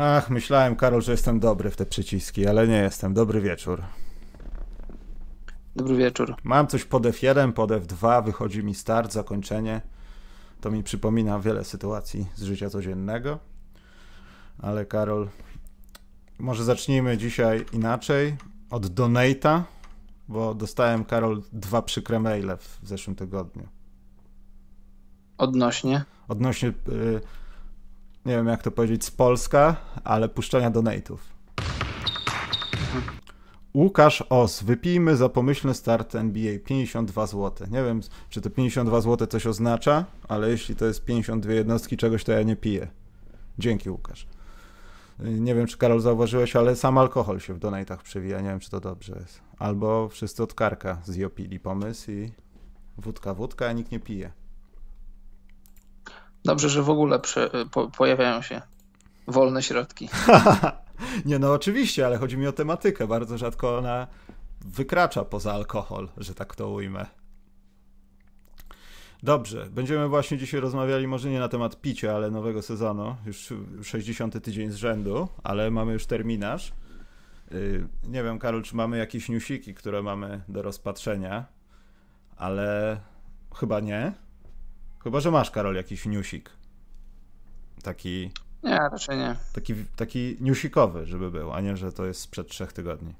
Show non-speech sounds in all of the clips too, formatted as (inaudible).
Ach, myślałem, Karol, że jestem dobry w te przyciski, ale nie jestem. Dobry wieczór. Dobry wieczór. Mam coś pod F1, pod F2, wychodzi mi start, zakończenie. To mi przypomina wiele sytuacji z życia codziennego. Ale Karol, może zacznijmy dzisiaj inaczej. Od Donata, bo dostałem, Karol, dwa przykre maile w zeszłym tygodniu. Odnośnie? Odnośnie, y, nie wiem jak to powiedzieć, z Polska, ale puszczania donate'ów. Łukasz Os, wypijmy za pomyślny start NBA 52 zł. Nie wiem, czy to 52 zł coś oznacza, ale jeśli to jest 52 jednostki czegoś, to ja nie piję. Dzięki, Łukasz. Nie wiem, czy Karol zauważyłeś, ale sam alkohol się w donatach przewija. Nie wiem, czy to dobrze jest. Albo wszyscy od karka zjopili pomysł i wódka, wódka, a nikt nie pije. Dobrze, że w ogóle prze, po, pojawiają się wolne środki. (laughs) Nie, no oczywiście, ale chodzi mi o tematykę. Bardzo rzadko ona wykracza poza alkohol, że tak to ujmę. Dobrze, będziemy właśnie dzisiaj rozmawiali może nie na temat picia, ale nowego sezonu, już 60 tydzień z rzędu, ale mamy już terminarz. Y, nie wiem, Karol, czy mamy jakieś newsiki, które mamy do rozpatrzenia, ale chyba nie. Chyba, że masz, Karol, jakiś newsik. Taki nie, raczej nie. Taki, taki newsikowy, żeby był, a nie, że to jest sprzed trzech tygodni.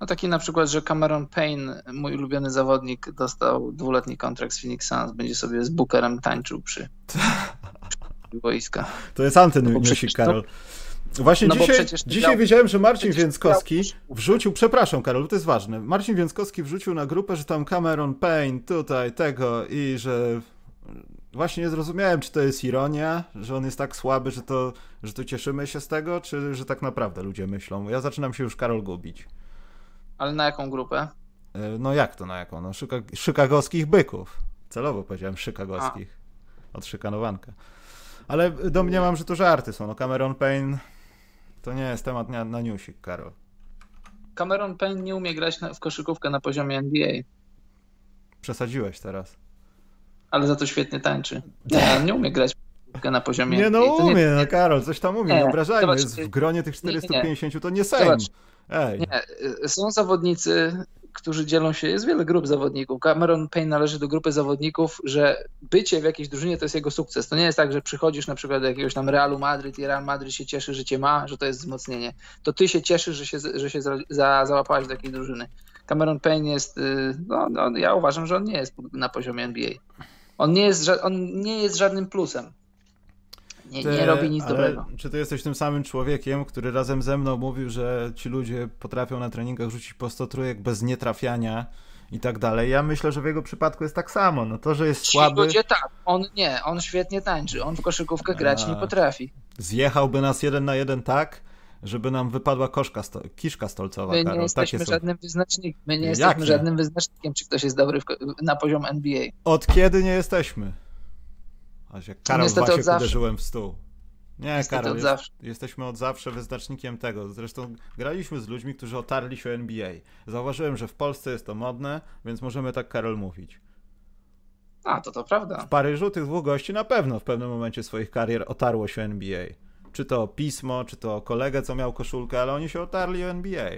No taki na przykład, że Cameron Payne, mój ulubiony zawodnik, dostał dwuletni kontrakt z Phoenix Suns, będzie sobie z Bookerem tańczył przy, (laughs) przy boiska. To jest antynewsik, Karol. Właśnie no dzisiaj, dzisiaj miał... wiedziałem, że Marcin Więckowski wrzucił, przepraszam Karol, to jest ważne, Marcin Więckowski wrzucił na grupę, że tam Cameron Payne tutaj, tego i że Właśnie nie zrozumiałem, czy to jest ironia, że on jest tak słaby, że to, że to cieszymy się z tego, czy że tak naprawdę ludzie myślą. Ja zaczynam się już, Karol, gubić. Ale na jaką grupę? E, no jak to na jaką? No szyka szykagowskich byków. Celowo powiedziałem szykagowskich. A. Od szykanowanka. Ale domniemam, że to żarty są. No Cameron Payne to nie jest temat na, na newsik, Karol. Cameron Payne nie umie grać na, w koszykówkę na poziomie NBA. Przesadziłeś teraz ale za to świetnie tańczy. Nie, on nie umie grać na poziomie. Nie, no umie, nie, no Karol, coś tam umie, nie, obrażajmy. Jest w gronie tych 450 nie, to nie Sejm. Ej. Nie, y, są zawodnicy, którzy dzielą się, jest wiele grup zawodników. Cameron Payne należy do grupy zawodników, że bycie w jakiejś drużynie to jest jego sukces. To nie jest tak, że przychodzisz na przykład do jakiegoś tam Realu Madryt i Real Madryt się cieszy, że cię ma, że to jest wzmocnienie. To ty się cieszysz, że się, że się za, za, załapałeś do takiej drużyny. Cameron Payne jest, y, no, no, ja uważam, że on nie jest na poziomie NBA. On nie jest, on nie jest żadnym plusem. Nie, nie robi nic dobrego. Czy ty jesteś tym samym człowiekiem, który razem ze mną mówił, że ci ludzie potrafią na treningach rzucić po 100 trójek bez nietrafiania i tak dalej? Ja myślę, że w jego przypadku jest tak samo. No to, że jest ci słaby... ludzie tak, on nie, on świetnie tańczy, on w koszykówkę grać A... nie potrafi. Zjechałby nas jeden na jeden tak, żeby nam wypadła koszka sto, kiszka stolcowa. My nie Karol. jesteśmy Takie żadnym wyznacznikiem. My nie Jak jesteśmy nie? żadnym wyznacznikiem, czy ktoś jest dobry w, na poziom NBA. Od kiedy nie jesteśmy? Aż jak Karol Niestety Wasiek uderzyłem w stół. Nie, Niestety Karol, od jest, jesteśmy od zawsze wyznacznikiem tego. Zresztą graliśmy z ludźmi, którzy otarli się o NBA. Zauważyłem, że w Polsce jest to modne, więc możemy tak, Karol, mówić. A, to to prawda. W Paryżu tych dwóch gości na pewno w pewnym momencie swoich karier otarło się NBA czy to pismo, czy to kolegę, co miał koszulkę, ale oni się otarli o NBA.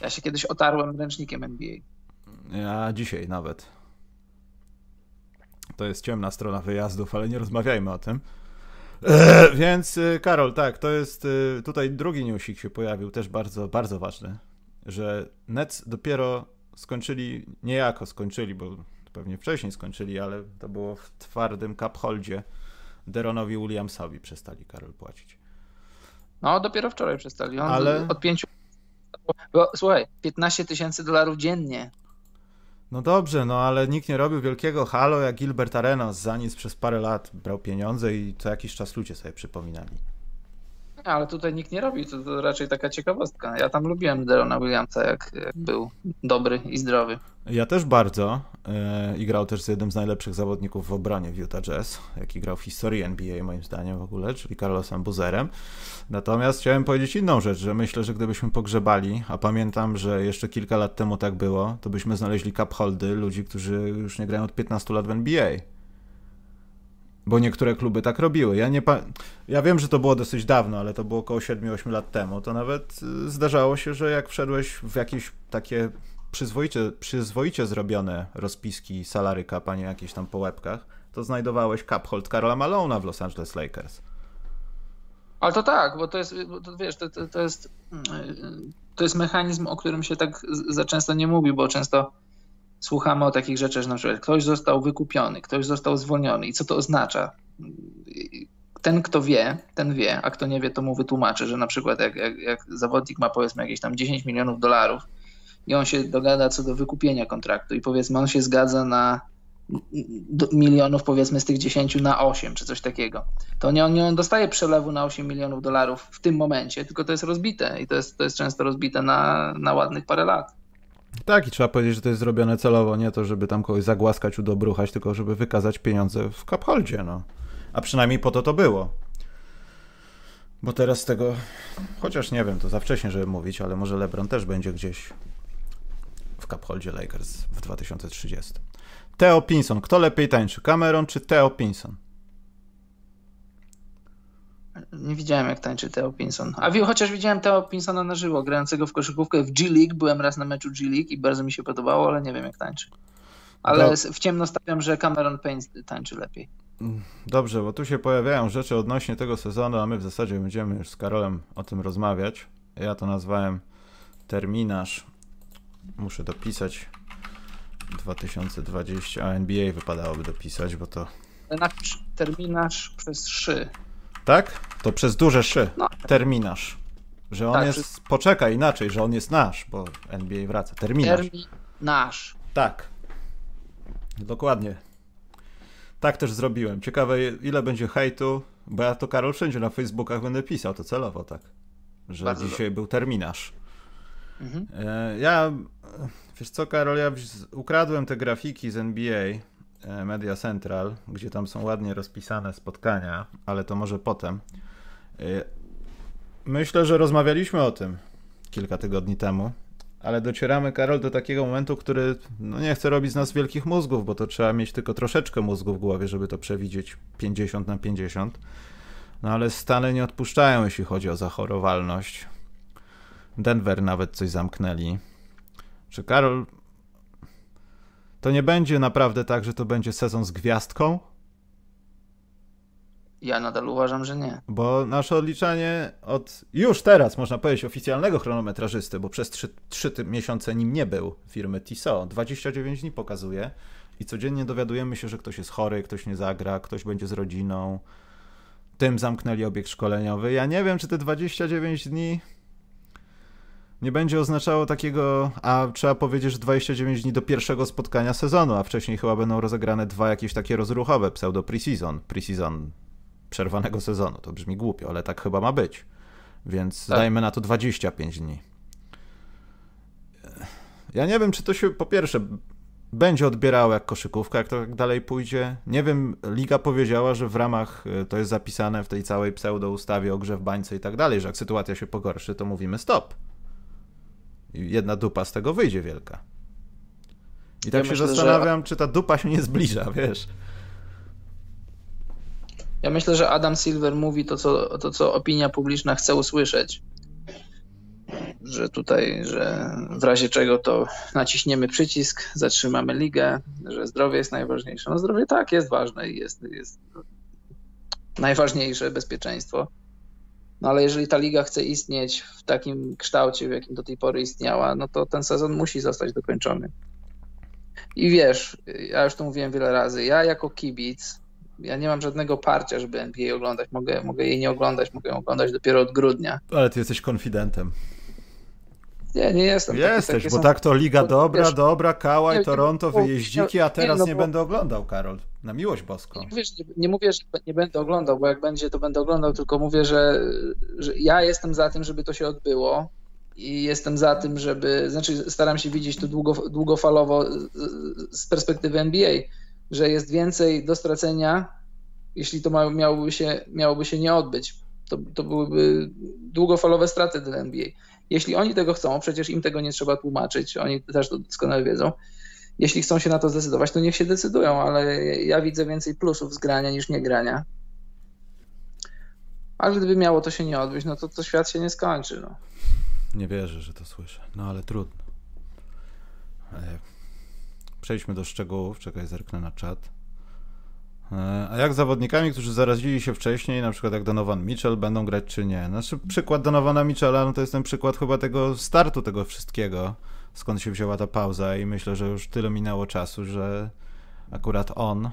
Ja się kiedyś otarłem ręcznikiem NBA. Ja dzisiaj nawet. To jest ciemna strona wyjazdów, ale nie rozmawiajmy o tym. E, więc y, Karol, tak, to jest y, tutaj drugi newsik się pojawił, też bardzo, bardzo ważny, że Nets dopiero skończyli, niejako skończyli, bo pewnie wcześniej skończyli, ale to było w twardym cap holdzie Deronowi Williamsowi przestali Karol płacić. No, dopiero wczoraj przestali. On Ale... od pięciu. Bo, słuchaj, 15 tysięcy dolarów dziennie. No dobrze, no ale nikt nie robił wielkiego halo jak Gilbert Arenas. Za nic przez parę lat brał pieniądze i co jakiś czas ludzie sobie przypominali. Ale tutaj nikt nie robi, to, to raczej taka ciekawostka. Ja tam lubiłem Derona Williamsa, jak, jak był dobry i zdrowy. Ja też bardzo i grał też z jednym z najlepszych zawodników w obronie w Utah Jazz, jaki grał w historii NBA moim zdaniem w ogóle, czyli Carlosem Buzerem. Natomiast chciałem powiedzieć inną rzecz, że myślę, że gdybyśmy pogrzebali, a pamiętam, że jeszcze kilka lat temu tak było, to byśmy znaleźli cup holdy ludzi, którzy już nie grają od 15 lat w NBA. Bo niektóre kluby tak robiły. Ja, nie pa... ja wiem, że to było dosyć dawno, ale to było około 7-8 lat temu. To nawet y, zdarzało się, że jak wszedłeś w jakieś takie przyzwoicie, przyzwoicie zrobione rozpiski salary cap, a nie jakieś tam po łebkach, to znajdowałeś cap hold Karola Malona w Los Angeles Lakers. Ale to tak, bo to jest, to, wiesz, to, to, to, jest, mm, to jest mechanizm, o którym się tak za często nie mówi, bo często słuchamy o takich rzeczach, że na przykład ktoś został wykupiony, ktoś został zwolniony i co to oznacza? Ten, kto wie, ten wie, a kto nie wie, to mu wytłumaczy, że na przykład jak, jak, jak zawodnik ma powiedzmy jakieś tam 10 milionów dolarów i on się dogada co do wykupienia kontraktu i powiedzmy on się zgadza na milionów powiedzmy z tych 10 na 8 czy coś takiego. To nie on, nie on dostaje przelewu na 8 milionów dolarów w tym momencie, tylko to jest rozbite i to jest, to jest często rozbite na, na ładnych parę lat. Tak, i trzeba powiedzieć, że to jest zrobione celowo, nie to, żeby tam kogoś zagłaskać, udobruchać, tylko żeby wykazać pieniądze w kapholdzie, no. A przynajmniej po to to było. Bo teraz tego, chociaż nie wiem, to za wcześnie, żeby mówić, ale może LeBron też będzie gdzieś w kapholdzie Lakers w 2030. Theo Pinson. Kto lepiej tańczy, Cameron czy Theo Pinson? Nie widziałem, jak tańczy Theo Pinson. A chociaż widziałem Theo Pinsona na żywo, grającego w koszykówkę w G League. Byłem raz na meczu G League i bardzo mi się podobało, ale nie wiem, jak tańczy. Ale w ciemno stawiam, że Cameron Payne tańczy lepiej. Dobrze, bo tu się pojawiają rzeczy odnośnie tego sezonu, a my w zasadzie będziemy już z Karolem o tym rozmawiać. Ja to nazwałem terminarz. Muszę dopisać 2020, a NBA wypadałoby dopisać, bo to... Napisz terminarz przez szy. Tak? To przez duże szy. No. Terminarz. Że on tak, jest... Poczekaj, inaczej, że on jest nasz, bo NBA wraca. Terminarz. Terminarz. Tak. Dokładnie. Tak też zrobiłem. Ciekawe, ile będzie hejtu, bo ja to Karol wszędzie na Facebookach będę pisał, to celowo tak. Że Bardzo dzisiaj był terminarz. Mhm. E, ja Wiesz co, Karol, ja ukradłem te grafiki z NBA e, Media Central, gdzie tam są ładnie rozpisane spotkania, ale to może potem. E, myślę, że rozmawialiśmy o tym kilka tygodni temu, ale docieramy, Karol, do takiego momentu, który no nie chce robić z nas wielkich mózgów, bo to trzeba mieć tylko troszeczkę mózgu w głowie, żeby to przewidzieć 50 na 50. No ale Stany nie odpuszczają, jeśli chodzi o zachorowalność. Denver nawet coś zamknęli. Czy Karol, to nie będzie naprawdę tak, że to będzie sezon z gwiazdką? Ja nadal uważam, że nie. Bo nasze odliczanie od już teraz, można powiedzieć, oficjalnego chronometrażysty, bo przez trzy, trzy miesiące nim nie był, firmy TISO, 29 dni pokazuje i codziennie dowiadujemy się, że ktoś jest chory, ktoś nie zagra, ktoś będzie z rodziną. Tym zamknęli obiekt szkoleniowy. Ja nie wiem, czy te 29 dni nie będzie oznaczało takiego, a trzeba powiedzieć, że 29 dni do pierwszego spotkania sezonu, a wcześniej chyba będą rozegrane dwa jakieś takie rozruchowe pseudo preseason, preseason przerwanego sezonu. To brzmi głupio, ale tak chyba ma być. Więc tak. dajmy na to 25 dni. Ja nie wiem, czy to się po pierwsze będzie odbierało jak koszykówka, jak to dalej pójdzie. Nie wiem, liga powiedziała, że w ramach, e, to jest zapisane w tej całej pseudo ustawie o grze w bańce i tak dalej, że jak sytuacja się pogorszy, to mówimy stop. Jedna dupa z tego wyjdzie wielka. I tak ja się myślę, zastanawiam, że... czy ta dupa się nie zbliża, wiesz. Ja myślę, że Adam Silver mówi to co, to, co opinia publiczna chce usłyszeć. Że tutaj, że w razie czego to naciśniemy przycisk, zatrzymamy ligę, że zdrowie jest najważniejsze. No zdrowie tak, jest ważne i jest, jest najważniejsze bezpieczeństwo. No ale jeżeli ta liga chce istnieć w takim kształcie, w jakim do tej pory istniała, no to ten sezon musi zostać dokończony. I wiesz, ja już to mówiłem wiele razy, ja jako kibic, ja nie mam żadnego parcia, żeby NBA oglądać. Mogę, mogę jej nie oglądać, mogę ją oglądać dopiero od grudnia. Ale ty jesteś konfidentem. Nie, nie jestem. Jesteś, taki, bo są... tak to Liga dobra, wiesz, dobra, Kałaj, nie, Toronto, wyjeździki, a teraz nie, no nie bo... będę oglądał, Karol. Na miłość boską. Nie, wiesz, nie, nie, mówię, że nie będę oglądał, bo jak będzie, to będę oglądał, tylko mówię, że, że ja jestem za tym, żeby to się odbyło i jestem za tym, żeby, znaczy staram się widzieć to długo, długofalowo z perspektywy NBA, że jest więcej do stracenia, jeśli to miałoby, się, miałoby się nie odbyć. To, to byłyby długofalowe straty dla NBA. Jeśli oni tego chcą, przecież im tego nie trzeba tłumaczyć, oni też to doskonale wiedzą. jeśli chcą się na to zdecydować, to niech się decydują, ale ja widzę więcej plusów z grania niż nie grania. Ale gdyby miało to się nie odbyć, no to, to świat się nie skończy. No. Nie wierzę, że to słyszę. No ale trudno. E, przejdźmy do szczegółów. Czekaj, zerknę na czat. E, a jak zawodnikami, którzy zarazili się wcześniej, na przykład jak Donovan Mitchell, będą grać czy nie? Znaczy, przykład Donovana Mitchella, no to jest ten przykład chyba tego startu tego wszystkiego, skąd się wzięła ta pauza i myślę, że już tyle minęło czasu, że akurat on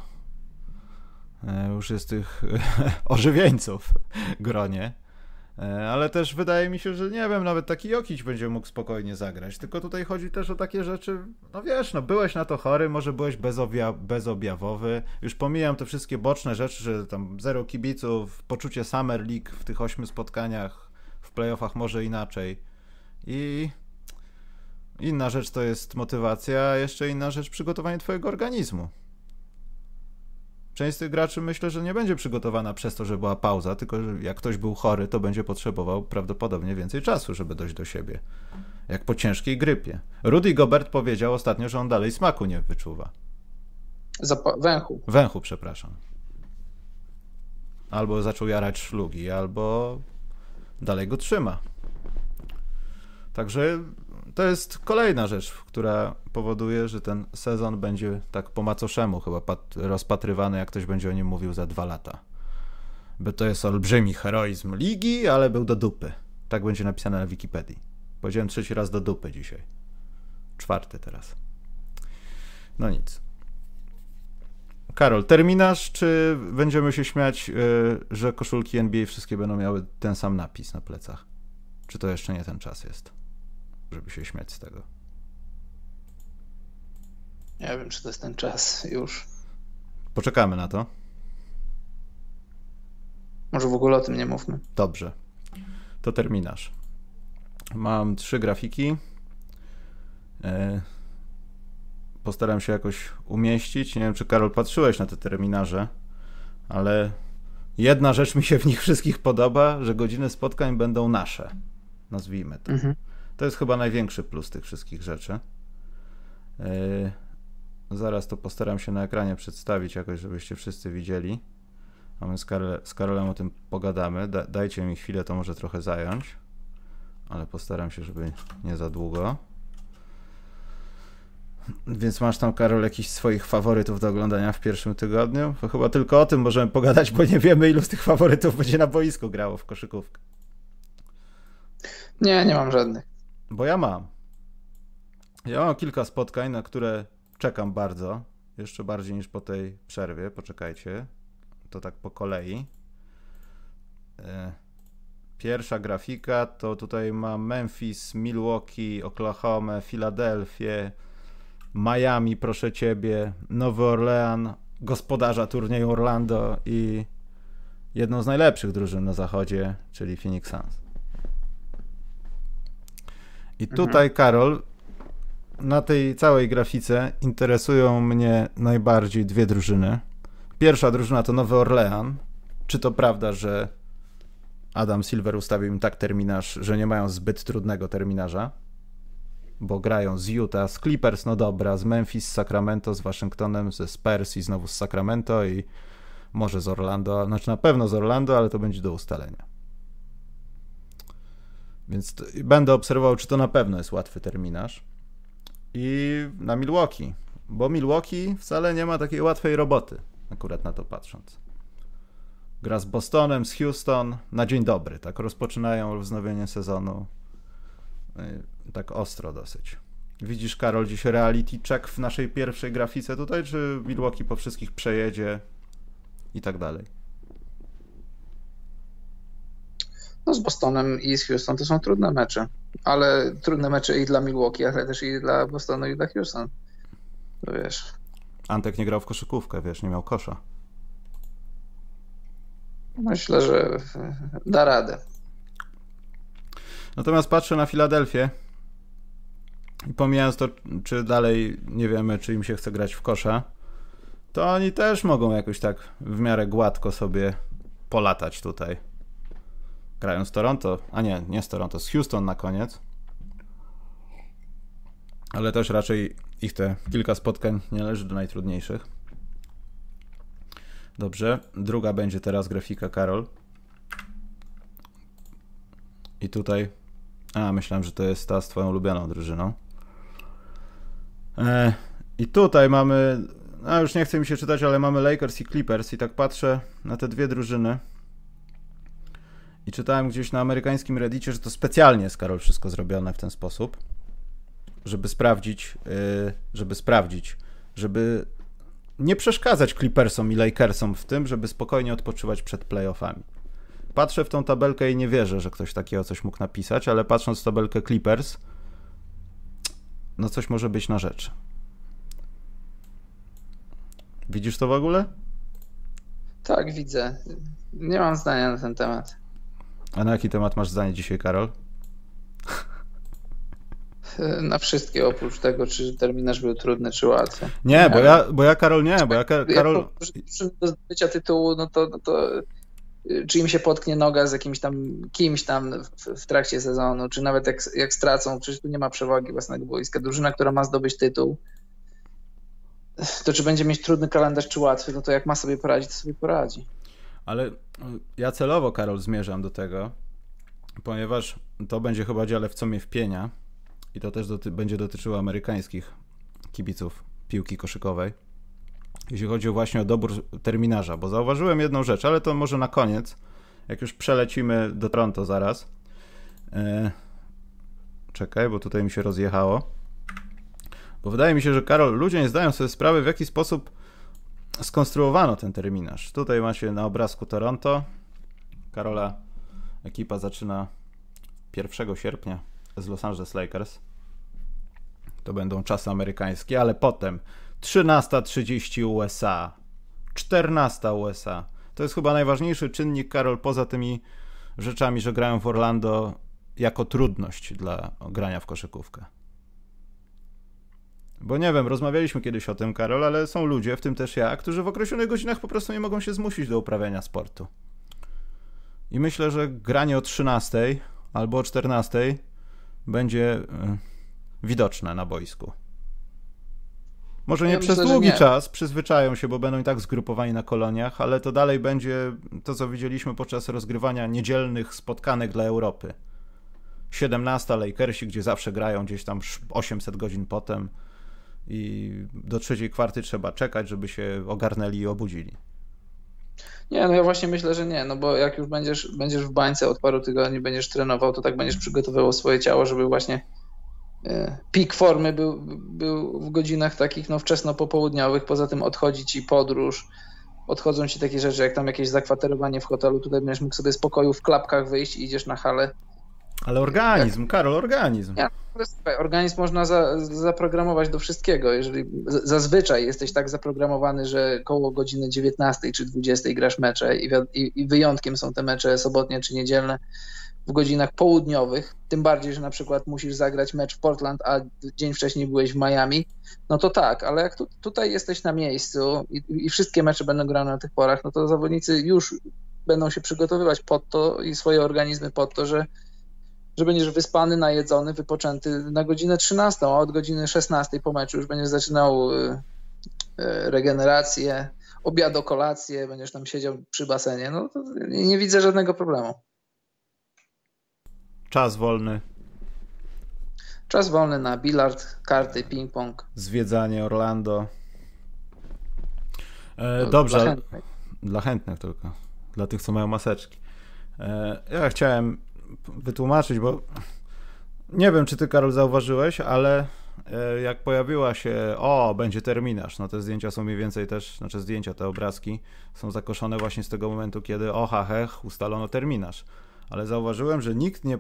e, już jest tych (laughs) ożywieńców gronie. E, ale też wydaje mi się, że nie wiem, nawet taki Jokić będzie mógł spokojnie zagrać. Tylko tutaj chodzi też o takie rzeczy, no wiesz, no byłeś na to chory, może byłeś bezobja bezobjawowy. Już pomijam te wszystkie boczne rzeczy, że tam zero kibiców, poczucie Summer League w tych ośmiu spotkaniach, w playoffach może inaczej. I inna rzecz to jest motywacja, a jeszcze inna rzecz przygotowanie twojego organizmu. Część z tych graczy myślę, że nie będzie przygotowana przez to, że była pauza, tylko że jak ktoś był chory, to będzie potrzebował prawdopodobnie więcej czasu, żeby dojść do siebie. Jak po ciężkiej grypie. Rudy Gobert powiedział ostatnio, że on dalej smaku nie wyczuwa. Zap- węchu. Węchu, przepraszam. Albo zaczął jarać szlugi, albo dalej go trzyma. Także to jest kolejna rzecz, która powoduje, że ten sezon będzie tak po macoszemu chyba rozpatrywany, jak ktoś będzie o nim mówił za dwa lata. Bo to jest olbrzymi heroizm ligi, ale był do dupy. Tak będzie napisane na Wikipedii. Powiedziałem trzeci raz do dupy dzisiaj. Czwarty teraz. No nic. Karol, terminarz, czy będziemy się śmiać, yy, że koszulki NBA wszystkie będą miały ten sam napis na plecach? Czy to jeszcze nie ten czas jest? Żeby się śmiać z tego. Nie wiem, czy to jest ten czas już. Poczekamy na to. Może w ogóle o tym nie mówmy. Dobrze. To terminarz. Mam trzy grafiki. E, postaram się jakoś umieścić. Nie wiem, czy Karol patrzyłeś na te terminarze, ale jedna rzecz mi się w nich wszystkich podoba, że godziny spotkań będą nasze. Nazwijmy to. Mhm. To jest chyba największy plus tych wszystkich rzeczy. Yy, zaraz to postaram się na ekranie przedstawić jakoś, żebyście wszyscy widzieli. A my z, z Karolem o tym pogadamy. Da, dajcie mi chwilę, to może trochę zająć. Ale postaram się, żeby nie za długo. Więc masz tam, Karol, jakiś swoich faworytów do oglądania w pierwszym tygodniu? To chyba tylko o tym możemy pogadać, bo nie wiemy, ilu z tych faworytów będzie na boisku grało w koszykówkę. Nie, nie mam żadnych. Bo ja mam. Ja mam kilka spotkań, na które czekam bardzo. Jeszcze bardziej niż po tej przerwie. Poczekajcie. To tak po kolei. E, pierwsza grafika to tutaj mam Memphis, Milwaukee, Oklahoma, Filadelfię, Miami, proszę ciebie, Nowy Orlean, gospodarza turnieju Orlando i jedną z najlepszych drużyn na zachodzie, czyli Phoenix Suns. I mhm. tutaj, Karol, na tej całej grafice interesują mnie najbardziej dwie drużyny. Pierwsza drużyna to Nowy Orlean. Czy to prawda, że Adam Silver ustawił im tak terminarz, że nie mają zbyt trudnego terminarza? Bo grają z Utah, z Clippers, no dobra, z Memphis, z Sacramento, z Waszyngtonem, ze Spurs i znowu z Sacramento i może z Orlando, znaczy na pewno z Orlando, ale to będzie do ustalenia. Więc to, będę obserwował, czy to na pewno jest łatwy terminarz. I na Milwaukee, bo Milwaukee wcale nie ma takiej łatwej roboty, akurat na to patrząc. Gra z Bostonem, z Houston na dzień dobry, tak rozpoczynają wznowienie sezonu. Y, tak ostro dosyć. Widzisz, Karol, dziś reality check w naszej pierwszej grafice tutaj, czy Milwaukee po wszystkich przejedzie i tak dalej? No z Bostonem i z Houston to są trudne mecze, ale trudne mecze i dla Milwaukee, ale też i dla Bostonu i dla Houston. To wiesz. Antek nie grał w koszykówkę, wiesz, nie miał kosza. Myślę, że da radę. Natomiast patrzę na Filadelfię i pomijając to, czy dalej nie wiemy, czy im się chce grać w kosza, to oni też mogą jakoś tak w miarę gładko sobie polatać tutaj grają z Toronto, a nie, nie z Toronto, z Houston na koniec. ale też raczej ich te kilka spotkań nie należy do najtrudniejszych. Dobrze, druga będzie teraz grafika Karol. I tutaj. A, myślałem, że to jest ta z Twoją ulubioną drużyną. E, I tutaj mamy. A już nie chcę mi się czytać, ale mamy Lakers i Clippers. I tak patrzę na te dwie drużyny. I czytałem gdzieś na amerykańskim Reddicie, że to specjalnie jest Karol wszystko zrobione w ten sposób, żeby sprawdzić, yy, żeby sprawdzić, żeby nie przeszkadzać Clippersom i Lakersom w tym, żeby spokojnie odpoczywać przed playoffami. Patrzę w tą tabelkę i nie wierzę, że ktoś takiego coś mógł napisać, ale patrząc w tabelkę Clippers, no coś może być na rzecz. Widzisz to w ogóle? Tak, widzę. Nie mam zdania na ten temat. A na jaki temat masz zdanie dzisiaj, Karol? Na wszystkie, oprócz tego, czy terminarz był trudny, czy łatwy. Nie, bo ja, bo ja Karol nie, bo ja Karol... Do zdobycia tytułu, no to, no to czy im się potknie noga z jakimś tam kimś tam w, w trakcie sezonu, czy nawet jak, jak stracą, przecież tu nie ma przewagi własnego boiska. Drużyna, która ma zdobyć tytuł, to czy będzie mieć trudny kalendarz, czy łatwy, no to jak ma sobie poradzić, to sobie poradzi. Ale ja celowo, Karol, zmierzam do tego, ponieważ to będzie chyba dziale w co mnie wpienia i to też doty będzie dotyczyło amerykańskich kibiców piłki koszykowej. Jeśli chodzi właśnie o dobór terminarza, bo zauważyłem jedną rzecz, ale to może na koniec, jak już przelecimy do Toronto zaraz. Eee, czekaj, bo tutaj mi się rozjechało. Bo wydaje mi się, że Karol, ludzie nie zdają sobie sprawy, w jaki sposób skonstruowano ten terminarz. Tutaj macie na obrazku Toronto. Karola ekipa zaczyna 1 sierpnia z Los Angeles Lakers. To będą czasy amerykańskie, ale potem 13.30 USA, 14 USA. To jest chyba najważniejszy czynnik, Karol, poza tymi rzeczami, że grają w Orlando jako trudność dla grania w koszykówkę. Bo nie wiem, rozmawialiśmy kiedyś o tym, Karol, ale są ludzie, w tym też ja, którzy w określonych godzinach po prostu nie mogą się zmusić do uprawiania sportu. I myślę, że granie o 13 albo o 14 będzie y, widoczne na boisku. Może nie ja przez myślę, długi nie. czas, przyzwyczają się, bo będą i tak zgrupowani na koloniach, ale to dalej będzie to, co widzieliśmy podczas rozgrywania niedzielnych spotkanek dla Europy. 17 Lakersi, gdzie zawsze grają gdzieś tam 800 godzin potem i do trzeciej kwarty trzeba czekać, żeby się ogarnęli i obudzili. Nie, no ja właśnie myślę, że nie, no bo jak już będziesz, będziesz w bańce od paru tygodni, będziesz trenował, to tak będziesz przygotowywał swoje ciało, żeby właśnie e, pik formy był, był w godzinach takich no wczesno popołudniowych, poza tym odchodzi ci podróż, odchodzą ci takie rzeczy jak tam jakieś zakwaterowanie w hotelu, tutaj będziesz mógł sobie z pokoju w klapkach wyjść i idziesz na halę ale organizm, Jak? Karol, organizm. Ja, organizm można za, zaprogramować do wszystkiego. Jeżeli zazwyczaj jesteś tak zaprogramowany, że koło godziny 19 czy 20 grasz mecze i, i, i wyjątkiem są te mecze sobotnie czy niedzielne w godzinach południowych, tym bardziej, że na przykład musisz zagrać mecz w Portland, a dzień wcześniej byłeś w Miami, no to tak, ale jak tu, tutaj jesteś na miejscu i, i wszystkie mecze będą grane na tych porach, no to zawodnicy już będą się przygotowywać pod to i swoje organizmy pod to, że że będziesz wyspany, najedzony, wypoczęty na godzinę 13, a od godziny 16 po meczu już będziesz zaczynał y, y, regenerację, obiad, kolację, będziesz tam siedział przy basenie. No nie, nie widzę żadnego problemu. Czas wolny. Czas wolny na bilard, karty, ping-pong. Zwiedzanie Orlando. E, dobrze. Dla chętnych. dla chętnych. tylko. Dla tych, co mają maseczki. E, ja chciałem wytłumaczyć, bo nie wiem, czy ty, Karol, zauważyłeś, ale e, jak pojawiła się, o, będzie terminarz, no te zdjęcia są mniej więcej też, znaczy zdjęcia, te obrazki są zakoszone właśnie z tego momentu, kiedy oha, hech, ustalono terminarz. Ale zauważyłem, że nikt nie,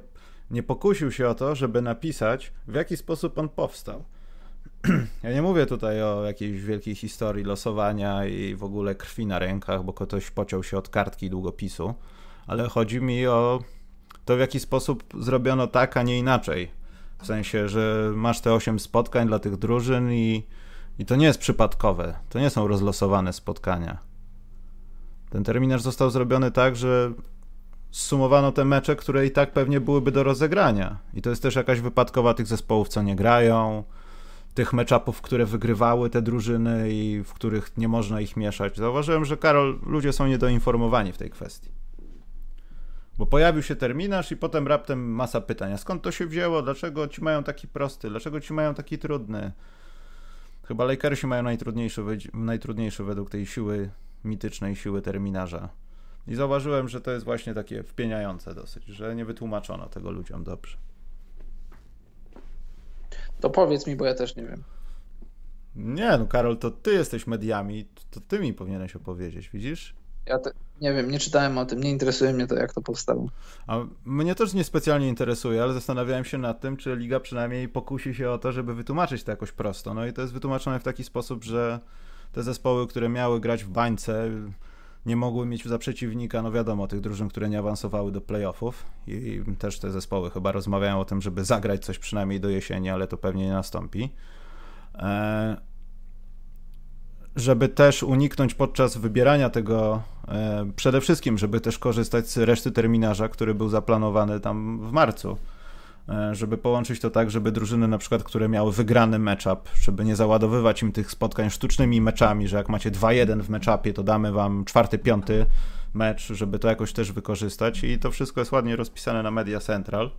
nie pokusił się o to, żeby napisać, w jaki sposób on powstał. (clears throat) Ja nie mówię tutaj o jakiejś wielkiej historii losowania i w ogóle krwi na rękach, bo ktoś pociął się od kartki długopisu, ale chodzi mi o to w jaki sposób zrobiono tak, a nie inaczej. W sensie, że masz te 8 spotkań dla tych drużyn i, i to nie jest przypadkowe. To nie są rozlosowane spotkania. Ten terminarz został zrobiony tak, że zsumowano te mecze, które i tak pewnie byłyby do rozegrania. I to jest też jakaś wypadkowa tych zespołów, co nie grają. tych meczapów, które wygrywały te drużyny i w których nie można ich mieszać. Zauważyłem, że Karol, ludzie są niedoinformowani w tej kwestii. Bo pojawił się terminarz i potem raptem masa pytań. A skąd to się wzięło? Dlaczego ci mają taki prosty? Dlaczego ci mają taki trudny? Chyba Lakersi mają najtrudniejszy, najtrudniejszy według tej siły, mitycznej siły terminarza. I zauważyłem, że to jest właśnie takie wpieniające dosyć, że nie wytłumaczono tego ludziom dobrze. To powiedz mi, bo ja też nie wiem. Nie, no Karol, to ty jesteś mediami, to ty mi powinieneś opowiedzieć, widzisz? Ja te, nie wiem, nie czytałem o tym, nie interesuje mnie to, jak to powstało. A mnie też niespecjalnie interesuje, ale zastanawiałem się nad tym, czy Liga przynajmniej pokusi się o to, żeby wytłumaczyć to jakoś prosto. No i to jest wytłumaczone w taki sposób, że te zespoły, które miały grać w bańce, nie mogły mieć za przeciwnika, no wiadomo, tych drużyn, które nie awansowały do playoffów i też te zespoły chyba rozmawiają o tym, żeby zagrać coś przynajmniej do jesieni, ale to pewnie nie nastąpi. E, żeby też uniknąć podczas wybierania tego, e, przede wszystkim, żeby też korzystać z reszty terminarza, który był zaplanowany tam w marcu. E, żeby połączyć to tak, żeby drużyny na przykład, które miały wygrany matchup, żeby nie załadowywać im tych spotkań sztucznymi meczami, że jak macie 2-1 w meczapie, to damy wam czwarty, piąty mecz, żeby to jakoś też wykorzystać i to wszystko jest ładnie rozpisane na Media Central.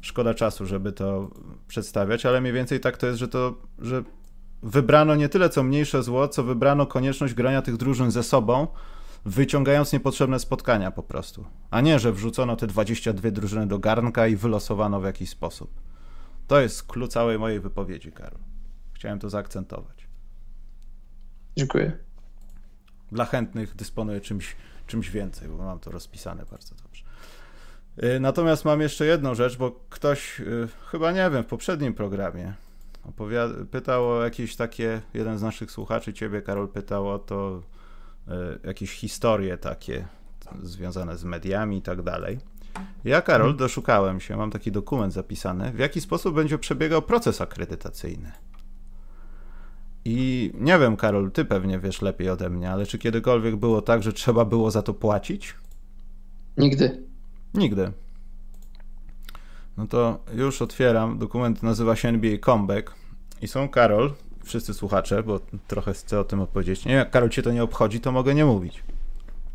Szkoda czasu, żeby to przedstawiać, ale mniej więcej tak to jest, że to, że wybrano nie tyle co mniejsze zło, co wybrano konieczność grania tych drużyn ze sobą, wyciągając niepotrzebne spotkania po prostu. A nie, że wrzucono te 22 drużyny do garnka i wylosowano w jakiś sposób. To jest klucz całej mojej wypowiedzi, Karol. Chciałem to zaakcentować. Dziękuję. Dla chętnych dysponuję czymś, czymś więcej, bo mam to rozpisane bardzo dobrze. Y, natomiast mam jeszcze jedną rzecz, bo ktoś, y, chyba nie wiem, w poprzednim programie pytał o jakieś takie, jeden z naszych słuchaczy, ciebie Karol pytał o to, E, jakieś historie takie związane z mediami i tak dalej. Ja, Karol, mhm. doszukałem się, mam taki dokument zapisany, w jaki sposób będzie przebiegał proces akredytacyjny. I nie wiem, Karol, ty pewnie wiesz lepiej ode mnie, ale czy kiedykolwiek było tak, że trzeba było za to płacić? Nigdy. Nigdy. No to już otwieram. Dokument nazywa się NBA Comeback. I są, Karol, wszyscy słuchacze, bo trochę chcę o tym opowiedzieć. Nie, jak Karol cię to nie obchodzi, to mogę nie mówić.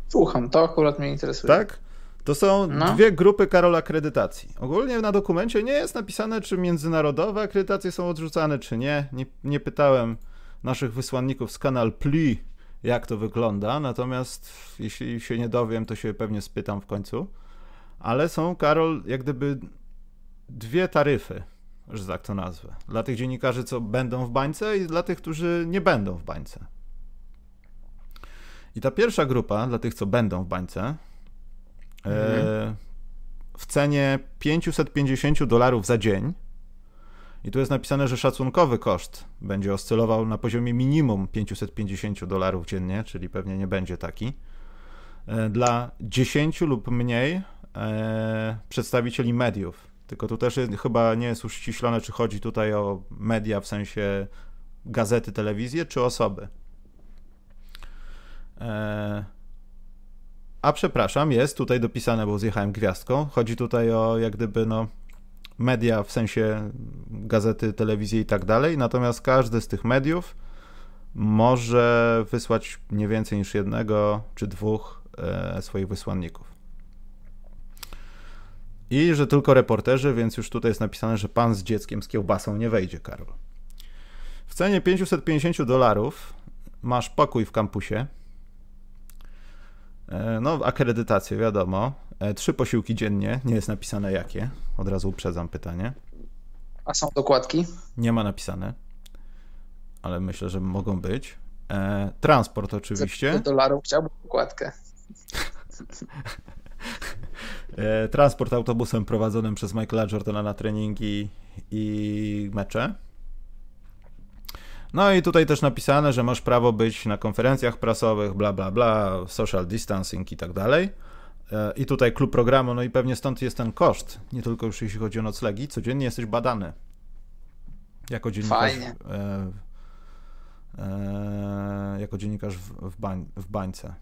Słucham, to akurat mnie interesuje. Tak? To są no. dwie grupy Karola akredytacji. Ogólnie na dokumencie nie jest napisane, czy międzynarodowe akredytacje są odrzucane, czy nie. Nie, nie pytałem naszych wysłanników z Kanal Pli, jak to wygląda, natomiast jeśli się nie dowiem, to się pewnie spytam w końcu. Ale są, Karol, jak gdyby dwie taryfy że tak to nazwę. Dla tych dziennikarzy, co będą w bańce i dla tych, którzy nie będą w bańce. I ta pierwsza grupa, dla tych, co będą w bańce, e, mhm. w cenie 550 dolarów za dzień, i tu jest napisane, że szacunkowy koszt będzie oscylował na poziomie minimum 550 dolarów dziennie, czyli pewnie nie będzie taki. E, dla 10 lub mniej e, przedstawicieli mediów, tylko tu też chyba nie jest uściślone, czy chodzi tutaj o media w sensie gazety, telewizję, czy osoby. E, a przepraszam, jest tutaj dopisane, bo zjechałem gwiazdką. Chodzi tutaj o jak gdyby no media w sensie gazety, telewizji i tak dalej. Natomiast każdy z tych mediów może wysłać nie więcej niż jednego czy dwóch e, swoich wysłanników. I że tylko reporterzy, więc już tutaj jest napisane, że pan z dzieckiem z kiełbasą nie wejdzie, Karol. W cenie 550 dolarów masz pokój w kampusie. E, no, akredytację, wiadomo. E, trzy posiłki dziennie, nie jest napisane jakie. Od razu uprzedzam pytanie. A są dokładki? Nie ma napisane, ale myślę, że mogą być. E, transport oczywiście. Za dolarów chciałbym dokładkę. (laughs) E, transport autobusem prowadzonym przez Michaela Jordana na treningi i mecze. No i tutaj też napisane, że masz prawo być na konferencjach prasowych, bla bla bla, social distancing i tak dalej. E, I tutaj klub programu, no i pewnie stąd jest ten koszt, nie tylko już jeśli chodzi o noclegi, codziennie jesteś badany. Jako dziennikarz. Fajnie. E, e, jako dziennikarz w, w, bań, w bańce.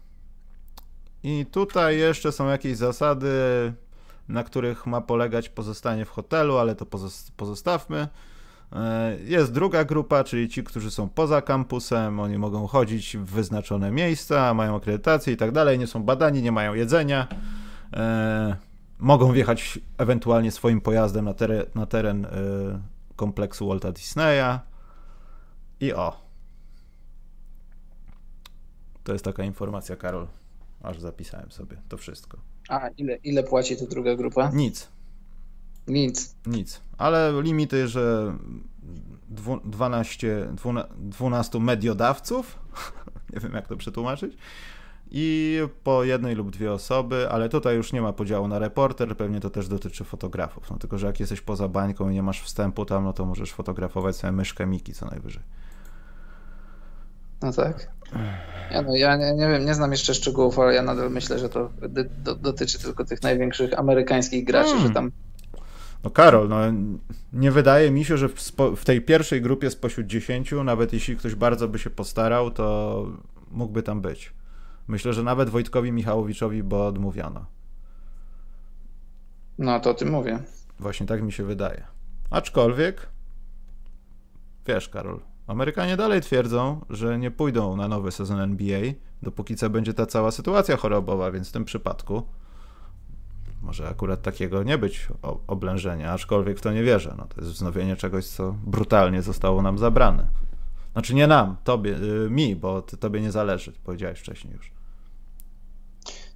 I tutaj jeszcze są jakieś zasady, na których ma polegać pozostanie w hotelu, ale to pozostawmy. E, jest druga grupa, czyli ci, którzy są poza kampusem, oni mogą chodzić w wyznaczone miejsca, mają akredytację i tak dalej, nie są badani, nie mają jedzenia. E, mogą wjechać ewentualnie swoim pojazdem na teren, na teren kompleksu Walta Disneya. I o. To jest taka informacja, Karol. Aż zapisałem sobie to wszystko. A ile, ile płaci ta druga grupa? Nic. Nic. Nic. Ale limity, że 12, 12 mediodawców, (laughs) nie wiem jak to przetłumaczyć, i po jednej lub dwie osoby, ale tutaj już nie ma podziału na reporter, pewnie to też dotyczy fotografów. No tylko, że jak jesteś poza bańką i nie masz wstępu tam, no to możesz fotografować sobie myszkę Miki co najwyżej. No tak. Ja, no, ja nie, nie, wiem, nie znam jeszcze szczegółów, ale ja nadal myślę, że to do, dotyczy tylko tych największych amerykańskich graczy, hmm. że tam. No Karol, no nie wydaje mi się, że w, spo, w tej pierwszej grupie spośród 10, nawet jeśli ktoś bardzo by się postarał, to mógłby tam być. Myślę, że nawet Wojtkowi Michałowiczowi by odmówiono. No to o tym mówię. Właśnie tak mi się wydaje. Aczkolwiek, wiesz, Karol, Amerykanie dalej twierdzą, że nie pójdą na nowy sezon NBA, dopóki co będzie ta cała sytuacja chorobowa, więc w tym przypadku może akurat takiego nie być oblężenia, aczkolwiek w to nie wierzę. No, to jest wznowienie czegoś, co brutalnie zostało nam zabrane. Znaczy nie nam, tobie, y, mi, bo tobie nie zależy, powiedziałeś wcześniej już.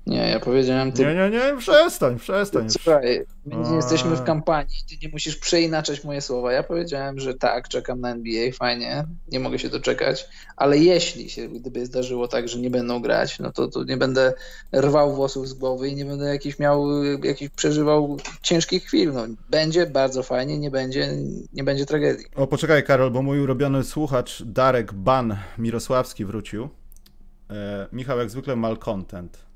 Nie, ja powiedziałem... Ty... Nie, nie, nie, przestań, przestań. Słuchaj, my nie jesteśmy w kampanii, ty nie musisz przeinaczać moje słowa. Ja powiedziałem, że tak, czekam na NBA, fajnie, nie mogę się doczekać, ale jeśli się gdyby zdarzyło tak, że nie będą grać, no to, to nie będę rwał włosów z głowy i nie będę jakiś miał, jakiś przeżywał ciężkich chwil. No, będzie bardzo fajnie, nie będzie, nie będzie tragedii. O, poczekaj Karol, bo mój ulubiony słuchacz Darek Ban Mirosławski wrócił. E, Michał jak zwykle mal content.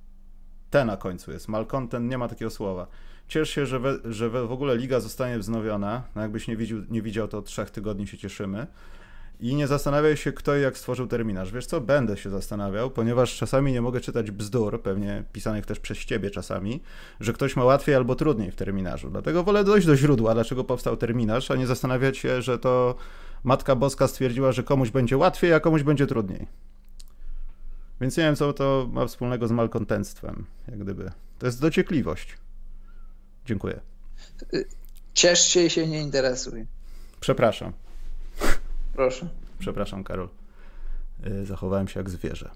T na końcu jest. Malcontent nie ma takiego słowa. Ciesz się, że, we, że we, w ogóle liga zostanie wznowiona. No jakbyś nie widział, nie widział, to od trzech tygodni się cieszymy. I nie zastanawiaj się, kto i jak stworzył terminarz. Wiesz co, będę się zastanawiał, ponieważ czasami nie mogę czytać bzdur, pewnie pisanych też przez ciebie czasami, że ktoś ma łatwiej albo trudniej w terminarzu. Dlatego wolę dojść do źródła, dlaczego powstał terminarz, a nie zastanawiać się, że to Matka Boska stwierdziła, że komuś będzie łatwiej, a komuś będzie trudniej. Więc nie wiem, co to ma wspólnego z malkontentstwem, jak gdyby. To jest dociekliwość. Dziękuję. Ciesz się i się nie interesuj. Przepraszam. Proszę. Przepraszam, Karol. Y, zachowałem się jak zwierzę.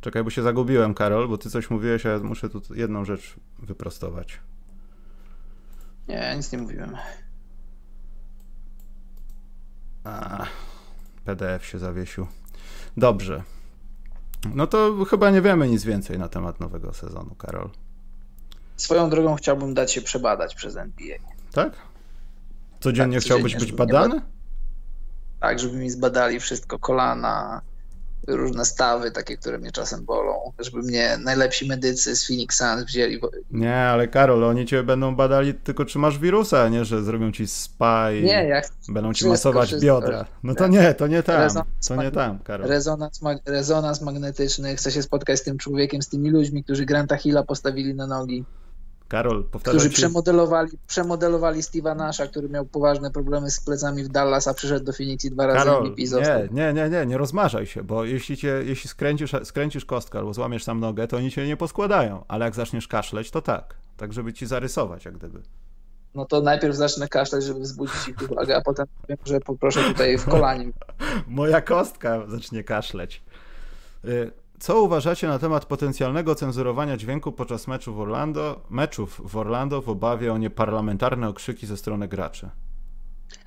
Czekaj, bo się zagubiłem, Karol, bo ty coś mówiłeś, a ja muszę tu jedną rzecz wyprostować. Nie, nic nie mówiłem. A, PDF się zawiesił. Dobrze. No to chyba nie wiemy nic więcej na temat nowego sezonu, Karol. Swoją drogą chciałbym dać się przebadać przez NBA. Tak? Codziennie tak, chciałbyś być badany? Tak, żeby mi zbadali wszystko, kolana, różne stawy, takie, które mnie czasem bolą, żeby mnie najlepsi medycy z Phoenix Suns wzięli. Nie, ale Karol, oni cię będą badali tylko czy masz wirusa, a nie, że zrobią ci spa i nie, ja będą ci masować wszystko, biodra. No to nie, to nie tam, rezonans to nie tam, Karol. Rezonans, rezonans magnetyczny, chcę się spotkać z tym człowiekiem, z tymi ludźmi, którzy Granta Hilla postawili na nogi. Karol, powtarzam Którzy ci... przemodelowali, przemodelowali Steve'a Nasha, który miał poważne problemy z plecami w Dallas, a przyszedł do Phoenix i dwa razy Karol, MVP został. Nie, nie, nie, nie, nie rozmarzaj się, bo jeśli, cię, jeśli skręcisz, skręcisz kostkę albo złamiesz sam nogę, to oni cię nie poskładają, ale jak zaczniesz kaszleć, to tak. Tak, żeby ci zarysować, jak gdyby. No to najpierw zacznę kaszleć, żeby wzbudzić ich uwagę, a potem powiem, że poproszę tutaj w kolanie. (laughs) Moja kostka zacznie kaszleć. Co uważacie na temat potencjalnego cenzurowania dźwięku podczas meczu w Orlando, meczów w Orlando w obawie o nieparlamentarne okrzyki ze strony graczy?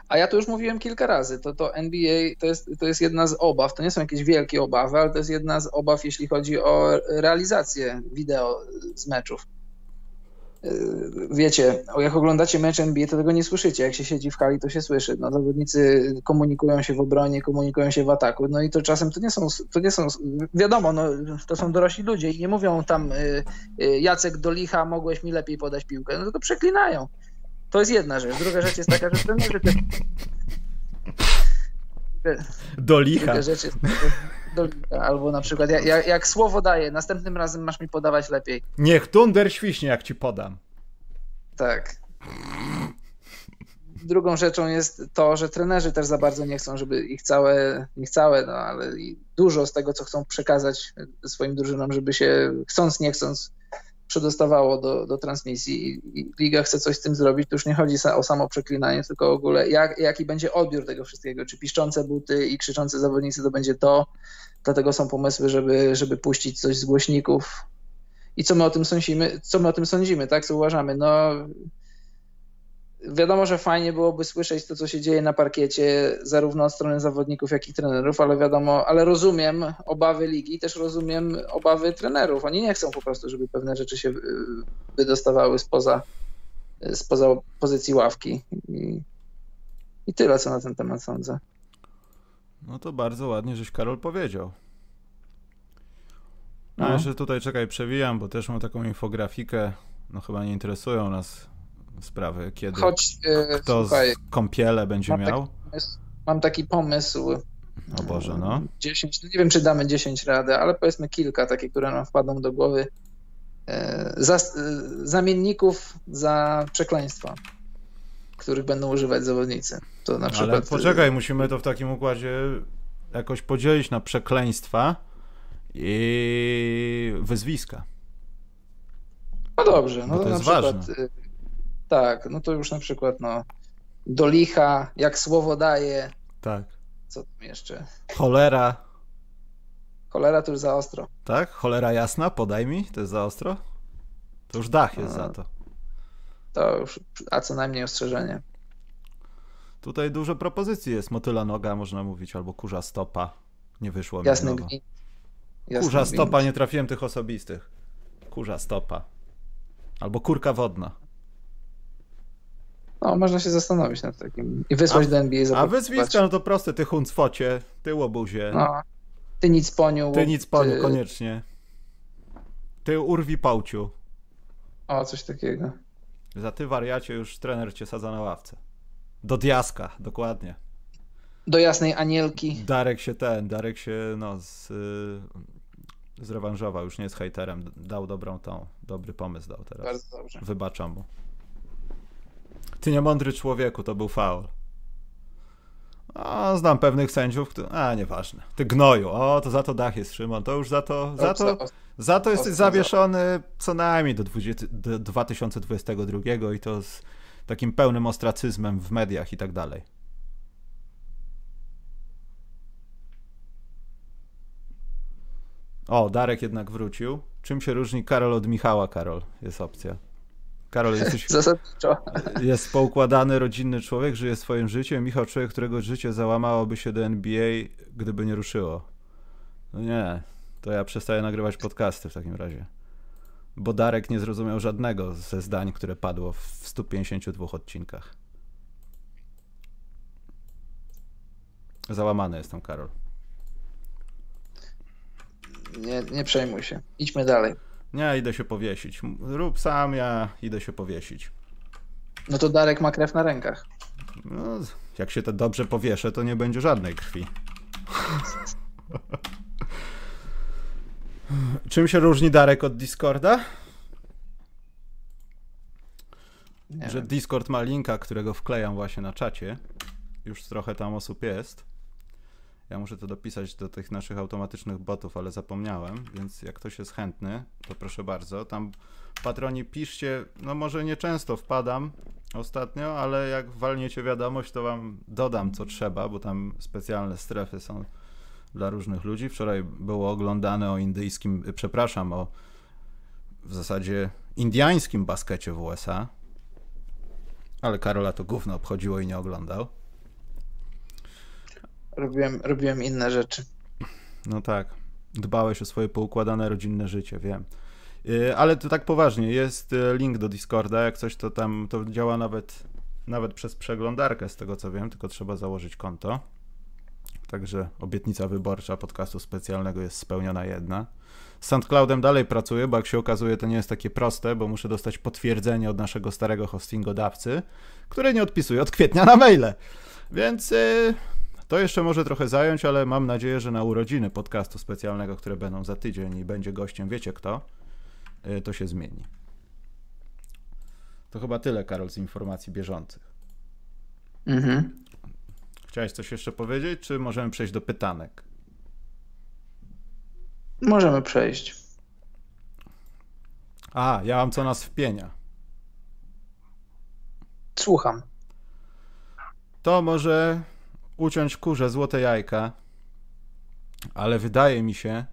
A ja to już mówiłem kilka razy, to, to NBA to jest, to jest jedna z obaw, to nie są jakieś wielkie obawy, ale to jest jedna z obaw, jeśli chodzi o realizację wideo z meczów. Y, wiecie, jak oglądacie mecz NBA, to tego nie słyszycie. Jak się siedzi w hali, to się słyszy. No, zawodnicy komunikują się w obronie, komunikują się w ataku. No i to czasem to nie są, to nie są wiadomo, no, to są dorośli ludzie i nie mówią tam y, y, Jacek do licha, mogłeś mi lepiej podać piłkę. No tylko przeklinają. To jest jedna rzecz. Druga rzecz jest taka, że trenerzy te... Do licha. Druga rzecz jest licha. Albo na przykład jak, jak słowo daję, następnym razem masz mi podawać lepiej. Niech Tunder świśnie, jak ci podam. Tak. drugą rzeczą jest to, że trenerzy też za bardzo nie chcą, żeby ich całe, ich całe, no ale dużo z tego, co chcą przekazać swoim drużynom, żeby się chcąc, nie chcąc przedostawało do, do transmisji i liga chce coś z tym zrobić, to już nie chodzi o samo przeklinanie, tylko w ogóle jak, jaki będzie odbiór tego wszystkiego, czy piszczące buty i krzyczące zawodnicy to będzie to, dlatego są pomysły, żeby, żeby puścić coś z głośników i co my o tym sądzimy, co my o tym sądzimy, tak, co uważamy, no wiadomo, że fajnie byłoby słyszeć to, co się dzieje na parkiecie, zarówno od strony zawodników, jak i trenerów, ale wiadomo, ale rozumiem obawy ligi, też rozumiem obawy trenerów. Oni nie chcą po prostu, żeby pewne rzeczy się wydostawały spoza, spoza pozycji ławki. I, I tyle, co na ten temat sądzę. No to bardzo ładnie, żeś Karol powiedział. No, no. jeszcze tutaj czekaj, przewijam, bo też mam taką infografikę. No chyba nie interesują nas sprawy, kiedy Choć, e, kto słuchaj, kąpiele będzie mam miał. Taki pomysł, mam taki pomysł. O Boże, no. 10, no nie wiem, czy damy 10 rady, ale powiedzmy kilka, takie, które nam wpadną do głowy. E, e, zamienników za przekleństwa, których będą używać zawodnicy. To na przykład... Ale poczekaj, musimy to w takim układzie jakoś podzielić na przekleństwa i wyzwiska. No dobrze, no to, to jest na przykład ważne. Tak, no to już na przykład no, do licha, jak słowo daje. Tak. Co tam jeszcze? Cholera. Cholera to już za ostro. Tak? Cholera jasna, podaj mi, to jest za ostro? To już dach jest za to. To już, a co najmniej ostrzeżenie. Tutaj dużo propozycji jest. Motyla noga, można mówić, albo kurza stopa. Nie wyszło mi Jasny gwint. Kurza stopa, nie trafiłem tych osobistych. Kurza stopa. Albo kurka wodna. No, można się zastanowić nad takim. I wysłać a, do NBA. A wyzwiska, no to proste. Ty huncwocie, ty łobuzie. No. Ty nic poniu. Ty nic poniu, ty... koniecznie. Ty urwi pałciu. O, coś takiego. Za ty wariacie już trener cię sadza na ławce. Do diaska, dokładnie. Do jasnej anielki. Darek się ten, Darek się no z, y, zrewanżował, już nie jest hejterem. Dał dobrą tą, dobry pomysł dał teraz. Bardzo dobrze. Wybaczam mu. Ty niemądry człowieku, to był faul. A, znam pewnych sędziów, którzy... A, nieważne. Ty gnoju. O, to za to dach jest, Szymon. To już za to... Za to, za to jesteś zawieszony co najmniej do, 20, do 2022 i to z takim pełnym ostracyzmem w mediach i tak dalej. O, Darek jednak wrócił. Czym się różni Karol od Michała, Karol? Jest opcja. Karol, (laughs) jesteś. Zasadniczo. Jest poukładany, rodzinny człowiek, żyje swoim życiem. Michał, człowiek, którego życie załamałoby się do NBA, gdyby nie ruszyło. No nie, to ja przestaję nagrywać podcasty w takim razie. Bo Darek nie zrozumiał żadnego ze zdań, które padło w 152 odcinkach. Załamany jestem, Karol. Nie, nie przejmuj się. Idźmy dalej. Nie, idę się powiesić. Rób sam, ja idę się powiesić. No to Darek ma krew na rękach. No, jak się to dobrze powieszę, to nie będzie żadnej krwi. (laughs) Czym się różni Darek od Discorda? Nie że wiem. Discord ma linka, którego wklejam właśnie na czacie. Już trochę tam osób jest. Ja muszę to dopisać do tych naszych automatycznych botów, ale zapomniałem, więc jak ktoś jest chętny, to proszę bardzo. Tam patroni piszcie, no może nie często wpadam ostatnio, ale jak walniecie wiadomość, to wam dodam co trzeba, bo tam specjalne strefy są dla różnych ludzi. Wczoraj było oglądane o indyjskim, przepraszam, o w zasadzie indiańskim baskecie w USA, ale Karola to gówno obchodziło i nie oglądał. Robiłem, robiłem inne rzeczy. No tak. Dbałeś o swoje poukładane rodzinne życie, wiem. Y, ale to tak poważnie, jest y, link do Discorda, jak coś to tam, to działa nawet, nawet przez przeglądarkę z tego co wiem, tylko trzeba założyć konto. Także obietnica wyborcza podcastu specjalnego jest spełniona jedna. Z SoundCloudem dalej pracuję, bo jak się okazuje, to nie jest takie proste, bo muszę dostać potwierdzenie od naszego starego hostingodawcy, który nie odpisuje od kwietnia na maile. Więc yy, to jeszcze może trochę zająć, ale mam nadzieję, że na urodziny podcastu specjalnego, które będą za tydzień i będzie gościem, wiecie kto, y, to się zmieni. To chyba tyle, Karol, z informacji bieżących. Mhm. Chciałeś coś jeszcze powiedzieć, czy możemy przejść do pytanek? Możemy przejść. A, ja mam co nas wpienia. Słucham. To może uciąć kurze złote jajka, ale wydaje mi się,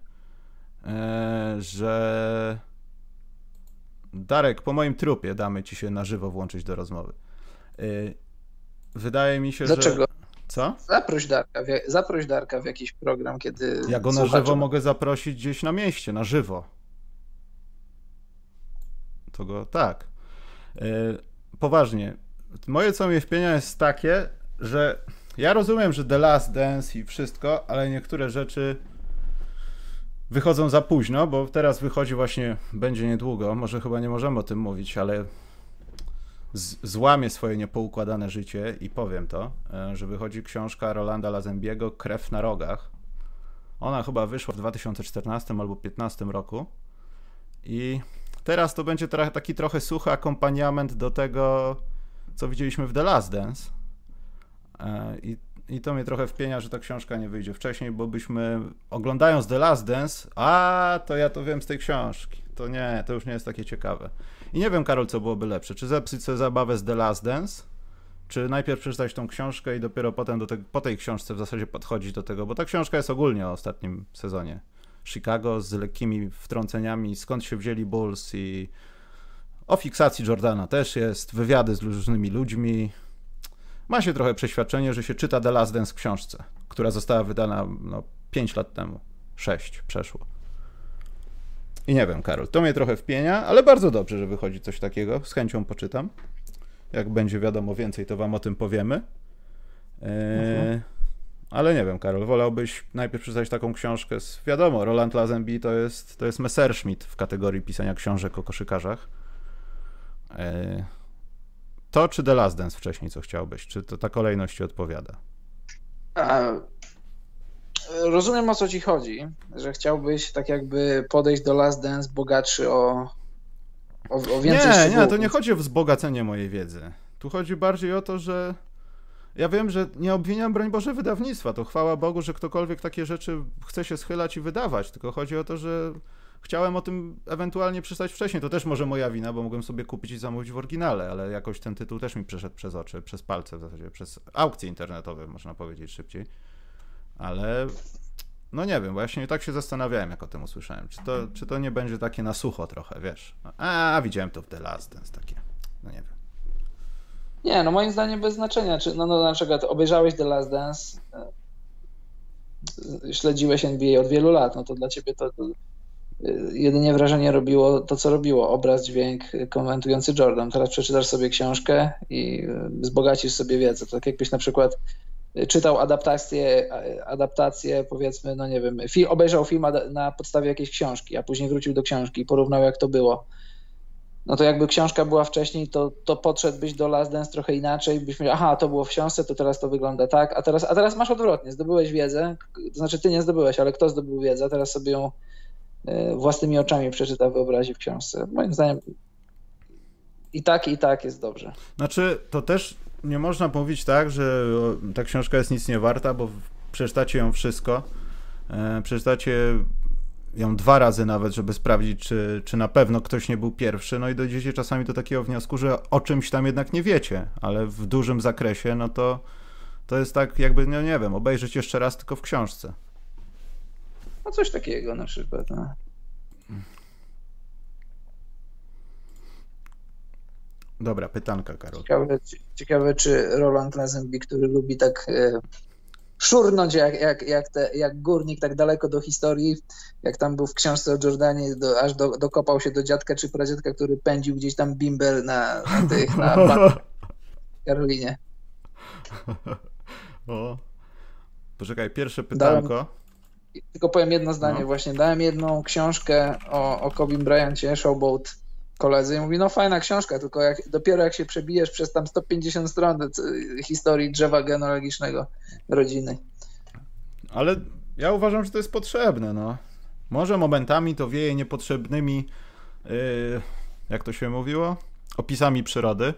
e, że Darek, po moim trupie damy ci się na żywo włączyć do rozmowy. E, wydaje mi się, Dlaczego? że... Co? Zaproś Darka, w, zaproś Darka w jakiś program, kiedy. Ja go na żywo mogę zaprosić gdzieś na mieście, na żywo. To go, tak. E, poważnie. Moje co mnie wpienia jest takie, że ja rozumiem, że The Last Dance i wszystko, ale niektóre rzeczy wychodzą za późno, bo teraz wychodzi właśnie, będzie niedługo, może chyba nie możemy o tym mówić, ale złamię swoje niepoukładane życie i powiem to, e, że wychodzi książka Rolanda Lazembiego Krew na rogach. Ona chyba wyszła w 2014 albo 2015 roku i teraz to będzie taki trochę suchy akompaniament do tego, co widzieliśmy w The Last Dance. E, I, I to mnie trochę wpienia, że ta książka nie wyjdzie wcześniej, bo byśmy oglądając The Last Dance, a to ja to wiem z tej książki. To nie, to już nie jest takie ciekawe. I nie wiem, Karol, co byłoby lepsze. Czy zepsuć sobie zabawę z The Last Dance, czy najpierw przeczytać tą książkę i dopiero potem do te, po tej książce w zasadzie podchodzić do tego, bo ta książka jest ogólnie o ostatnim sezonie. Chicago z lekkimi wtrąceniami, skąd się wzięli Bulls i o fiksacji Jordana też jest, wywiady z różnymi ludźmi. Ma się trochę przeświadczenie, że się czyta The Last Dance w książce, która została wydana no, 5 lat temu. 6 przeszło. I nie wiem, Karol, to mnie trochę wpienia, ale bardzo dobrze, że wychodzi coś takiego. Z chęcią poczytam. Jak będzie wiadomo więcej, to wam o tym powiemy. Eee, ale nie wiem, Karol, wolałbyś najpierw przeczytać taką książkę z... Wiadomo, Roland Lazenby to jest, to jest Messerschmitt w kategorii pisania książek o koszykarzach. Eee, to czy The Last Dance wcześniej, co chciałbyś? Czy to ta kolejność ci odpowiada? Rozumiem o co ci chodzi, że chciałbyś tak jakby podejść do Last Dance bogatszy o, o, o więcej Nie, szczegółów. nie, to nie chodzi o wzbogacenie mojej wiedzy. Tu chodzi bardziej o to, że ja wiem, że nie obwiniam, broń Boże, wydawnictwa. To chwała Bogu, że ktokolwiek takie rzeczy chce się schylać i wydawać. Tylko chodzi o to, że chciałem o tym ewentualnie przeczytać wcześniej. To też może moja wina, bo mogłem sobie kupić i zamówić w oryginale, ale jakoś ten tytuł też mi przeszedł przez oczy, przez palce w zasadzie, przez aukcje internetowe, można powiedzieć szybciej. Ale no nie wiem, właśnie tak się zastanawiałem, jak o tym usłyszałem. Czy to, czy to nie będzie takie na sucho trochę, wiesz? A, widziałem to w The Last Dance, takie, no nie wiem. Nie, no moim zdaniem bez znaczenia. Czy, no, no na przykład obejrzałeś The Last Dance, e, śledziłeś NBA od wielu lat, no to dla ciebie to, to jedynie wrażenie robiło to, co robiło. Obraz, dźwięk komentujący Jordan. Teraz przeczytasz sobie książkę i e, wzbogacisz sobie wiedzę. Tak jakbyś na przykład czytał adaptację, adaptację powiedzmy, no nie wiem, film, obejrzał film na podstawie jakiejś książki, a później wrócił do książki i porównał, jak to było. No to jakby książka była wcześniej, to, to podszedłbyś do Last Dance trochę inaczej, byś myślał, aha, to było w książce, to teraz to wygląda tak, a teraz, a teraz masz odwrotnie, zdobyłeś wiedzę, to znaczy ty nie zdobyłeś, ale kto zdobył wiedzę, teraz sobie ją własnymi oczami przeczyta, wyobrazi w książce. Moim zdaniem i tak, i tak jest dobrze. Znaczy, to też nie można mówić tak, że ta książka jest nic nie warta, bo przeczytacie ją wszystko. Przeczytacie ją dwa razy nawet, żeby sprawdzić, czy, czy na pewno ktoś nie był pierwszy. No i dojdziecie czasami do takiego wniosku, że o czymś tam jednak nie wiecie, ale w dużym zakresie, no to to jest tak, jakby, no nie wiem, obejrzeć jeszcze raz tylko w książce. No coś takiego na przykład. No. Dobra, pytanka, Karol. Ciekawe, ciekawe czy Roland Lazenby, który lubi tak e, szurnąć jak, jak, jak, te, jak górnik tak daleko do historii, jak tam był w książce o Jordanie, do, aż do, dokopał się do dziadka czy pradziadka, który pędził gdzieś tam bimber na, na tych, na (laughs) Karolinie. O. Poczekaj, pierwsze pytanko. Dałem, tylko powiem jedno zdanie no. właśnie. Dałem jedną książkę o, o Kobim Bryancie, Showboat koledzy i mówi, no fajna książka, tylko jak, dopiero jak się przebijesz przez tam 150 stron historii drzewa genealogicznego rodziny. Ale ja uważam, że to jest potrzebne, no. Może momentami to wieje niepotrzebnymi, yy, jak to się mówiło, opisami przyrody,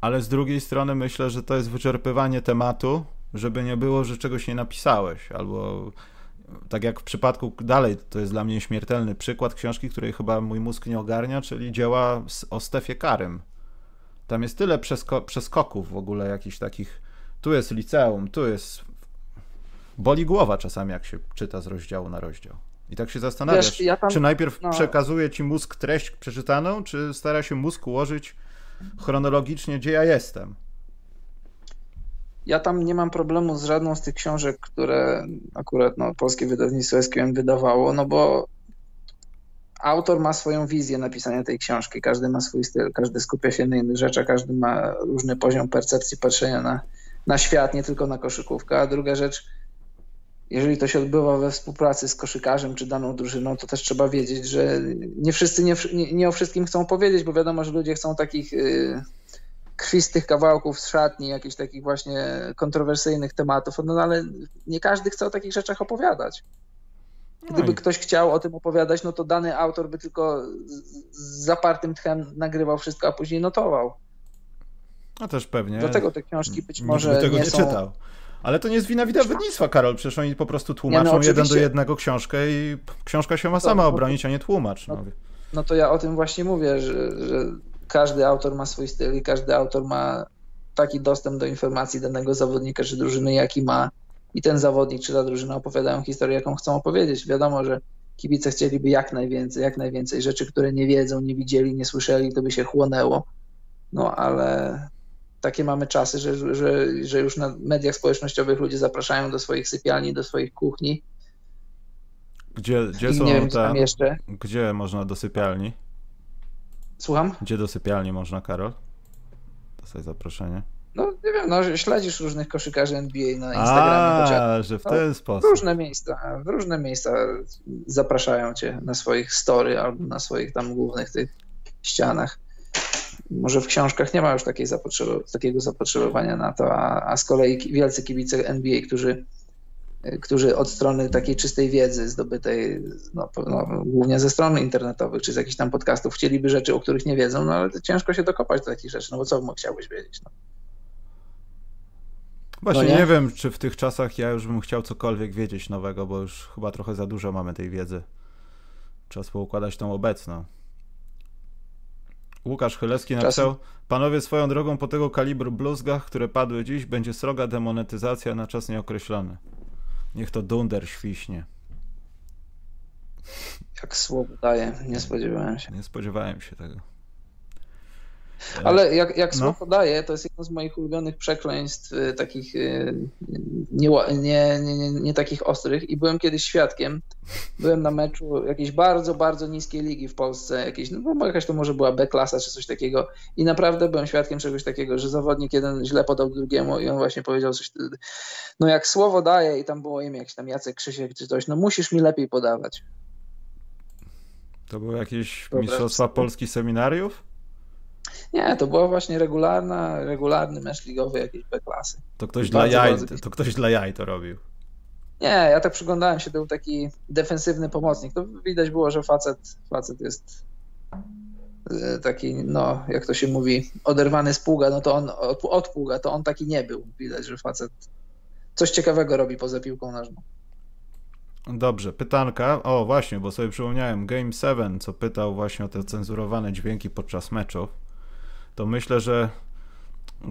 ale z drugiej strony myślę, że to jest wyczerpywanie tematu, żeby nie było, że czegoś nie napisałeś, albo tak jak w przypadku, dalej to jest dla mnie śmiertelny przykład książki, której chyba mój mózg nie ogarnia, czyli dzieła o Stefie Karym. Tam jest tyle przesko przeskoków w ogóle jakichś takich, tu jest liceum, tu jest... Boli głowa czasami, jak się czyta z rozdziału na rozdział. I tak się zastanawiasz, Wiesz, ja tam, czy najpierw no... przekazuje ci mózg treść przeczytaną, czy stara się mózg ułożyć chronologicznie, gdzie ja jestem. Ja tam nie mam problemu z żadną z tych książek, które akurat no, polskie wydawnictwo SQM wydawało, no bo autor ma swoją wizję napisania tej książki, każdy ma swój styl, każdy skupia się na innych rzeczach, każdy ma różny poziom percepcji patrzenia na, na świat, nie tylko na koszykówkę. A druga rzecz, jeżeli to się odbywa we współpracy z koszykarzem czy daną drużyną, to też trzeba wiedzieć, że nie wszyscy nie, nie o wszystkim chcą powiedzieć, bo wiadomo, że ludzie chcą takich y, krwistych kawałków z szatni, jakichś takich właśnie kontrowersyjnych tematów, no ale nie każdy chce o takich rzeczach opowiadać. Gdyby no ktoś chciał o tym opowiadać, no to dany autor by tylko z zapartym tchem nagrywał wszystko, a później notował. No też pewnie. Dlatego te książki być może tego nie, nie są... czytał. Ale to nie jest wina wydawnictwa, Karol. Przecież oni po prostu tłumaczą nie, no, jeden do jednego książkę i książka się ma sama obronić, a nie tłumacz. No. no to ja o tym właśnie mówię, że, że każdy autor ma swój styl i każdy autor ma taki dostęp do informacji danego zawodnika czy drużyny, jaki ma i ten zawodnik czy ta drużyna opowiadają historię, jaką chcą opowiedzieć. Wiadomo, że kibice chcieliby jak najwięcej, jak najwięcej rzeczy, które nie wiedzą, nie widzieli, nie słyszeli, to by się chłonęło. No ale takie mamy czasy, że, że, że już na mediach społecznościowych ludzie zapraszają do swoich sypialni, do swoich kuchni. Gdzie, gdzie są wiem, te. Gdzie można do sypialni? Słucham? Gdzie do sypialni można, Karol? Dostać zaproszenie. No nie wiem, no, śledzisz różnych koszykarzy NBA na Instagramie. A, że w ten no, sposób. W różne miejsca, w różne miejsca zapraszają cię na swoich story albo na swoich tam głównych tych ścianach. Może w książkach nie ma już takiej takiego zapotrzebowania na to, a, a z kolei wielcy kibice NBA, którzy którzy od strony takiej czystej wiedzy zdobytej no, no, głównie ze stron internetowych czy z jakichś tam podcastów chcieliby rzeczy, o których nie wiedzą, no ale ciężko się dokopać do takich rzeczy, no bo co chciałbyś wiedzieć? No. Właśnie no nie? nie? wiem, czy w tych czasach ja już bym chciał cokolwiek wiedzieć nowego, bo już chyba trochę za dużo mamy tej wiedzy. Czas poukładać tą obecną. Łukasz Chylewski napisał, panowie swoją drogą po tego kalibru bluzgach, które padły dziś, będzie sroga demonetyzacja na czas nieokreślony. Niech to dunder świśnie. Jak słowo daje, nie spodziewałem się. Nie spodziewałem się tego. Ale jak, jak no. słowo daje, to jest jedno z moich ulubionych przekleństw y, takich y, nie, nie, nie, nie, takich ostrych i byłem kiedyś świadkiem. Byłem na meczu jakiejś bardzo, bardzo niskiej ligi w Polsce, jakiejś, no jakaś to może była B-klasa czy coś takiego i naprawdę byłem świadkiem czegoś takiego, że zawodnik jeden źle podał drugiemu i on właśnie powiedział coś, no jak słowo daje i tam było imię jakiś tam Jacek Krzysiek czy coś, no musisz mi lepiej podawać. To były jakieś mistrzostwa Polski seminariów? Nie, to była właśnie regularna, regularny mecz ligowy jakiejś B-klasy. To ktoś, dla jaj, to ktoś dla jaj to robił. Nie, ja tak przyglądałem się, był taki defensywny pomocnik. To widać było, że facet, facet jest e, taki, no, jak to się mówi, oderwany z pługa, no to on od, od pługa, to on taki nie był. Widać, że facet coś ciekawego robi poza piłką nożną. Dobrze, pytanka. O, właśnie, bo sobie przypomniałem Game 7, co pytał właśnie o te cenzurowane dźwięki podczas meczów to myślę, że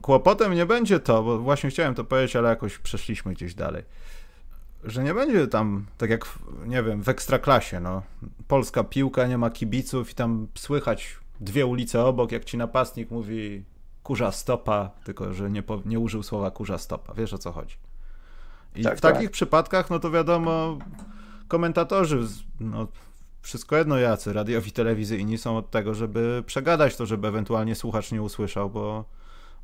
kłopotem nie będzie to, bo właśnie chciałem to powiedzieć, ale jakoś przeszliśmy gdzieś dalej. Że nie będzie tam, tak jak, nie wiem, w ekstraklasie, no. Polska piłka, nie ma kibiców i tam słychać dwie ulice obok, jak ci napastnik mówi kurza stopa, tylko że nie, nie użył słowa kurza stopa. Wiesz o co chodzi. I tak, w takich tak. przypadkach, no to wiadomo, komentatorzy, no, wszystko jedno jacy, radiowi, telewizyjni są od tego, żeby przegadać to, żeby ewentualnie słuchacz nie usłyszał, bo,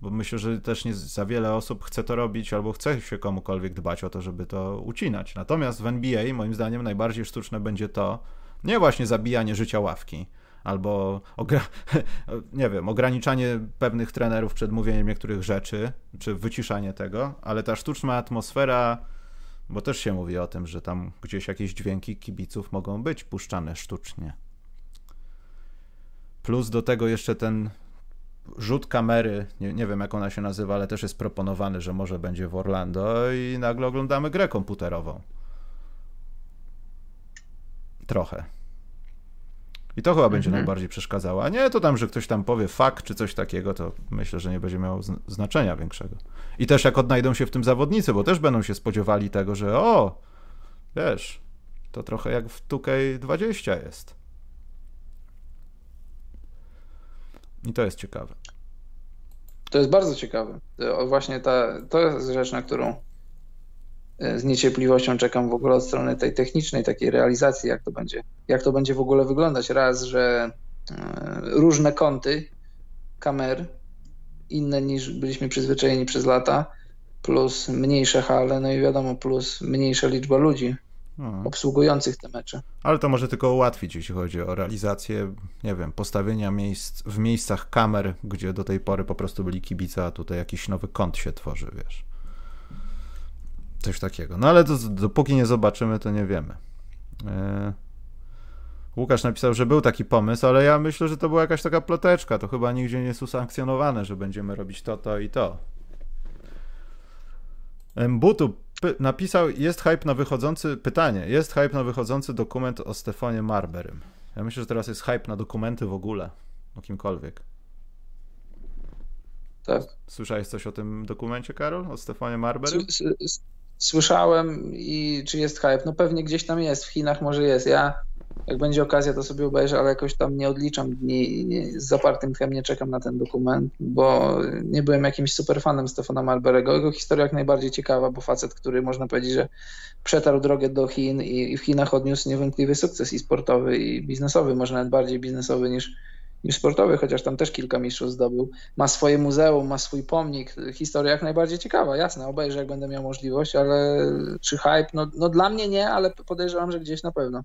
bo myślę, że też nie za wiele osób chce to robić albo chce się komukolwiek dbać o to, żeby to ucinać. Natomiast w NBA moim zdaniem najbardziej sztuczne będzie to, nie właśnie zabijanie życia ławki, albo (laughs) nie wiem, ograniczanie pewnych trenerów przed mówieniem niektórych rzeczy, czy wyciszanie tego, ale ta sztuczna atmosfera bo też się mówi o tym, że tam gdzieś jakieś dźwięki kibiców mogą być puszczane sztucznie. Plus do tego jeszcze ten rzut kamery, nie, nie wiem jak ona się nazywa, ale też jest proponowany, że może będzie w Orlando i nagle oglądamy grę komputerową. Trochę. I to chyba będzie mhm. najbardziej przeszkadzało. A nie to tam, że ktoś tam powie fakt czy coś takiego, to myślę, że nie będzie miało znaczenia większego. I też jak odnajdą się w tym zawodnicy, bo też będą się spodziewali tego, że o, wiesz, to trochę jak w 2K20 jest. I to jest ciekawe. To jest bardzo ciekawe. Właśnie ta, to jest rzecz, na którą z niecierpliwością czekam w ogóle od strony tej technicznej, takiej realizacji, jak to będzie, jak to będzie w ogóle wyglądać. Raz, że e, różne kąty kamer, inne niż byliśmy przyzwyczajeni przez lata, plus mniejsze hale, no i wiadomo, plus mniejsza liczba ludzi hmm. obsługujących te mecze. Ale to może tylko ułatwić, jeśli chodzi o realizację, nie wiem, postawienia miejsc w miejscach kamer, gdzie do tej pory po prostu byli kibice, a tutaj jakiś nowy kąt się tworzy, wiesz. Coś takiego. No ale to, dopóki nie zobaczymy, to nie wiemy. Yy... Łukasz napisał, że był taki pomysł, ale ja myślę, że to była jakaś taka ploteczka. To chyba nigdzie nie jest usankcjonowane, że będziemy robić to, to i to. Butu napisał, jest hype na wychodzący, pytanie, jest hype na wychodzący dokument o Stefanie Marberym. Ja myślę, że teraz jest hype na dokumenty w ogóle, o kimkolwiek. Tak. Słyszałeś coś o tym dokumencie, Karol, o Stefanie Marberym? Słyszałem i czy jest hype? No pewnie gdzieś tam jest, w Chinach może jest. Ja jak będzie okazja, to sobie obejrzę, ale jakoś tam nie odliczam dni nie, z zapartym tchem nie czekam na ten dokument, bo nie byłem jakimś super fanem Stefana Marberego. Jego historia jak najbardziej ciekawa, bo facet, który można powiedzieć, że przetarł drogę do Chin i, i w Chinach odniósł niewątpliwy sukces i sportowy, i biznesowy, może nawet bardziej biznesowy niż, sportowy, chociaż tam też kilka mistrzów zdobył. Ma swoje muzeum, ma swój pomnik. Historia jak najbardziej ciekawa, jasne, obejrzę jak będę miał możliwość, ale czy hype? No, no dla mnie nie, ale podejrzewam, że gdzieś na pewno.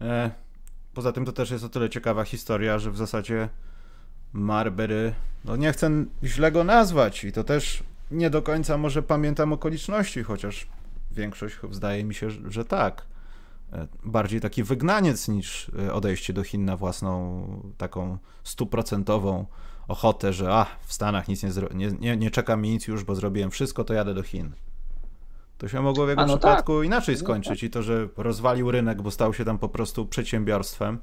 E, poza tym to też jest o tyle ciekawa historia, że w zasadzie Marbury, no nie chcę źle go nazwać i to też nie do końca może pamiętam okoliczności, chociaż większość zdaje mi się, że tak. E, bardziej taki wygnaniec niż e, odejście do Chin na własną taką stuprocentową ochotę, że a, w Stanach nic nie, nie, nie, nie czeka mi nic już, bo zrobiłem wszystko, to jadę do Chin. To się mogło w jego no przypadku tak. inaczej skończyć i to, że rozwalił rynek, bo stał się tam po prostu przedsiębiorstwem,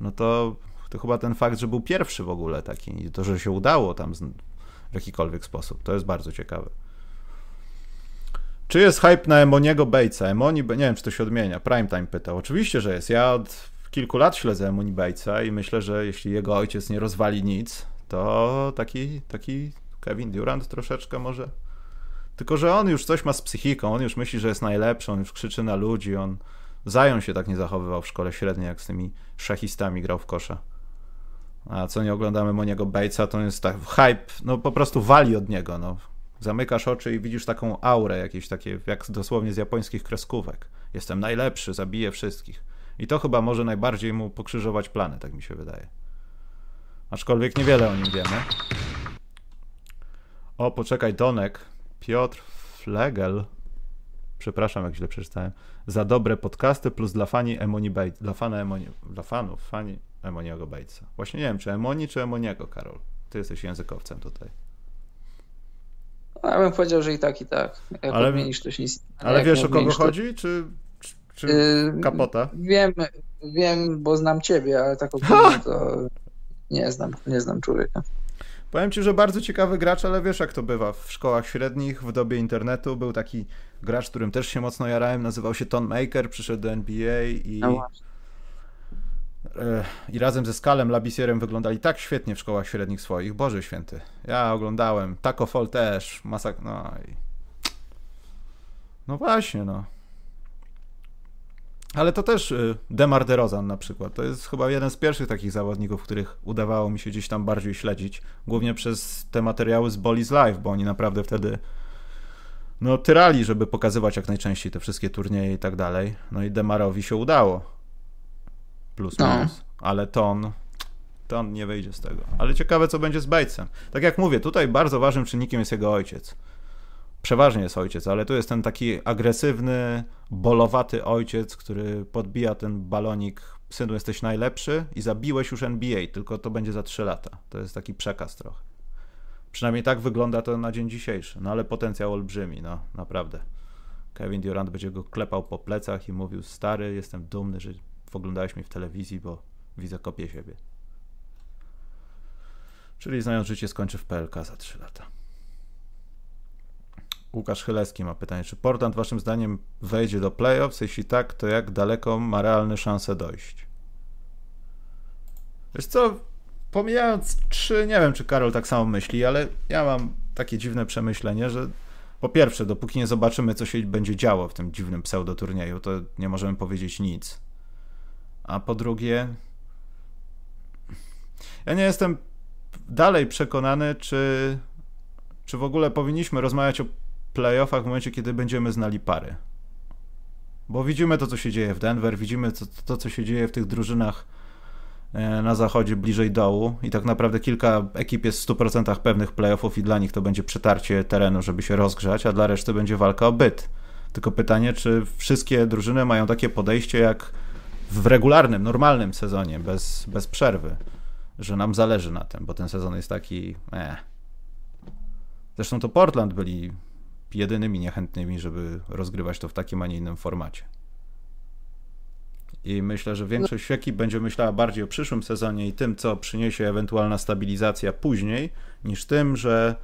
no to, to chyba ten fakt, że był pierwszy w ogóle taki i to, że się udało tam w jakikolwiek sposób, to jest bardzo ciekawe. Czy jest hype na Emoniego Batesa? Emoni, nie wiem, czy to się odmienia. Primetime pytał. Oczywiście, że jest. Ja od kilku lat śledzę Emoni Batesa i myślę, że jeśli jego ojciec nie rozwali nic, to taki, taki Kevin Durant troszeczkę może tylko, że on już coś ma z psychiką, on już myśli, że jest najlepszy, on już krzyczy na ludzi, on zajął się tak nie zachowywał w szkole średniej, jak z tymi szachistami grał w kosza. A co nie oglądamy Moniego Batesa, to jest tak hype, no po prostu wali od niego, no. Zamykasz oczy i widzisz taką aurę jakieś takie, jak dosłownie z japońskich kreskówek. Jestem najlepszy, zabiję wszystkich. I to chyba może najbardziej mu pokrzyżować plany, tak mi się wydaje. Aczkolwiek niewiele o nim wiemy. O, poczekaj, Donek Piotr Flegel, przepraszam jak źle przeczytałem, za dobre podcasty plus dla fani Emoni Bates, dla, fana Emoni, dla fanów, fani Emoniego Batesa. Właśnie nie wiem, czy Emoni, czy Emoniego, Karol. Ty jesteś językowcem tutaj. No, ja bym powiedział, że i tak, i tak. Jak ale, odmienisz, to się nic... Ale wiesz, o kogo to... chodzi, czy, czy, czy yy, kapota? Wiem, wiem, bo znam ciebie, ale tak ogólnie to nie znam, nie znam człowieka. Powiem ci, że bardzo ciekawy gracz, ale wiesz jak to bywa w szkołach średnich, w dobie internetu. Był taki gracz, którym też się mocno jarałem, nazywał się Ton Maker, przyszedł do NBA i... No i razem ze Skalem Labisierem wyglądali tak świetnie w szkołach średnich swoich. Boże święty. Ja oglądałem. Taco Fall też. Masak... No i... No właśnie, no. Ale to też y, Demar DeRozan na przykład. To jest chyba jeden z pierwszych takich zawodników, których udawało mi się gdzieś tam bardziej śledzić. Głównie przez te materiały z Bolly's Live, bo oni naprawdę wtedy no tyrali, żeby pokazywać jak najczęściej te wszystkie turnieje i tak dalej. No i Demarowi się udało. Plus no. minus. Ale ton, ton nie wyjdzie z tego. Ale ciekawe, co będzie z Batesem. Tak jak mówię, tutaj bardzo ważnym czynnikiem jest jego ojciec przeważnie jest ojciec, ale tu jest ten taki agresywny, bolowaty ojciec, który podbija ten balonik synu, jesteś najlepszy i zabiłeś już NBA, tylko to będzie za 3 lata. To jest taki przekaz trochę. Przynajmniej tak wygląda to na dzień dzisiejszy. No ale potencjał olbrzymi, no naprawdę. Kevin Durant będzie go klepał po plecach i mówił: Stary, jestem dumny, że oglądałeś mnie w telewizji, bo widzę kopię siebie. Czyli znając życie, skończy w PLK za 3 lata. Łukasz Chylewski ma pytanie, czy Portland waszym zdaniem wejdzie do playoffs? Jeśli tak, to jak daleko ma realne szanse dojść? Wiesz co, pomijając trzy, nie wiem czy Karol tak samo myśli, ale ja mam takie dziwne przemyślenie, że po pierwsze, dopóki nie zobaczymy, co się będzie działo w tym dziwnym pseudoturnieju, to nie możemy powiedzieć nic. A po drugie, ja nie jestem dalej przekonany, czy, czy w ogóle powinniśmy rozmawiać o playoffach w momencie, kiedy będziemy znali pary. Bo widzimy to, co się dzieje w Denver, widzimy to, to co się dzieje w tych drużynach e, na zachodzie, bliżej dołu i tak naprawdę kilka ekip jest w 100% pewnych playoffów i dla nich to będzie przetarcie terenu, żeby się rozgrzać, a dla reszty będzie walka o byt. Tylko pytanie, czy wszystkie drużyny mają takie podejście jak w regularnym, normalnym sezonie, bez, bez przerwy, że nam zależy na tym, bo ten sezon jest taki. Eh. Zresztą to Portland byli jedynymi niechętnymi, żeby rozgrywać to w takim, a nie innym formacie. I myślę, że większość ekip będzie myślała bardziej o przyszłym sezonie i tym, co przyniesie ewentualna stabilizacja później, niż tym, że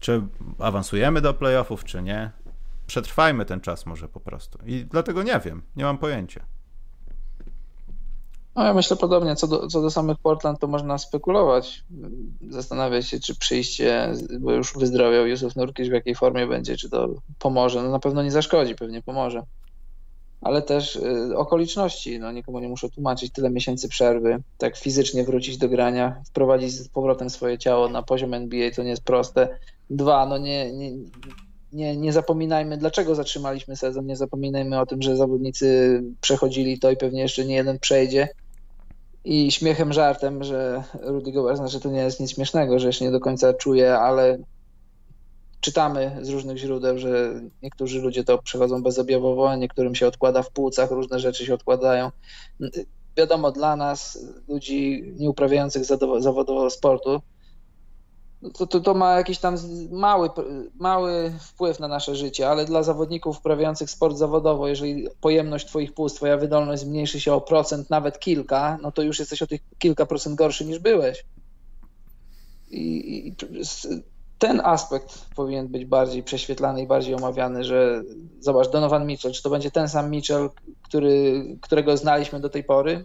czy awansujemy do playoffów, czy nie. Przetrwajmy ten czas może po prostu. I dlatego nie wiem, nie mam pojęcia. No ja myślę podobnie, co do, co do samych Portland to można spekulować, zastanawiać się, czy przyjście, bo już wyzdrowiał Jusuf Nurkic w jakiej formie będzie, czy to pomoże, no na pewno nie zaszkodzi, pewnie pomoże. Ale też y, okoliczności, no nikomu nie muszę tłumaczyć, tyle miesięcy przerwy, tak fizycznie wrócić do grania, wprowadzić z powrotem swoje ciało na poziom NBA to nie jest proste. Dwa, no nie, nie, nie, nie zapominajmy, dlaczego zatrzymaliśmy sezon, nie zapominajmy o tym, że zawodnicy przechodzili to i pewnie jeszcze nie jeden przejdzie i śmiechem, żartem, że Rudy Gobert, znaczy to nie jest nic śmiesznego, że jeszcze nie do końca czuje, ale czytamy z różnych źródeł, że niektórzy ludzie to przechodzą bezobjawowo, niektórym się odkłada w płucach, różne rzeczy się odkładają. Wiadomo, dla nas, ludzi nieuprawiających zawodowo sportu, to, to, to ma jakiś tam mały, mały wpływ na nasze życie, ale dla zawodników uprawiających sport zawodowo, jeżeli pojemność Twoich płuc, Twoja wydolność zmniejszy się o procent, nawet kilka, no to już jesteś o tych kilka procent gorszy niż byłeś. I, i ten aspekt powinien być bardziej prześwietlany i bardziej omawiany, że zobacz, Donovan Mitchell, czy to będzie ten sam Mitchell, który, którego znaliśmy do tej pory,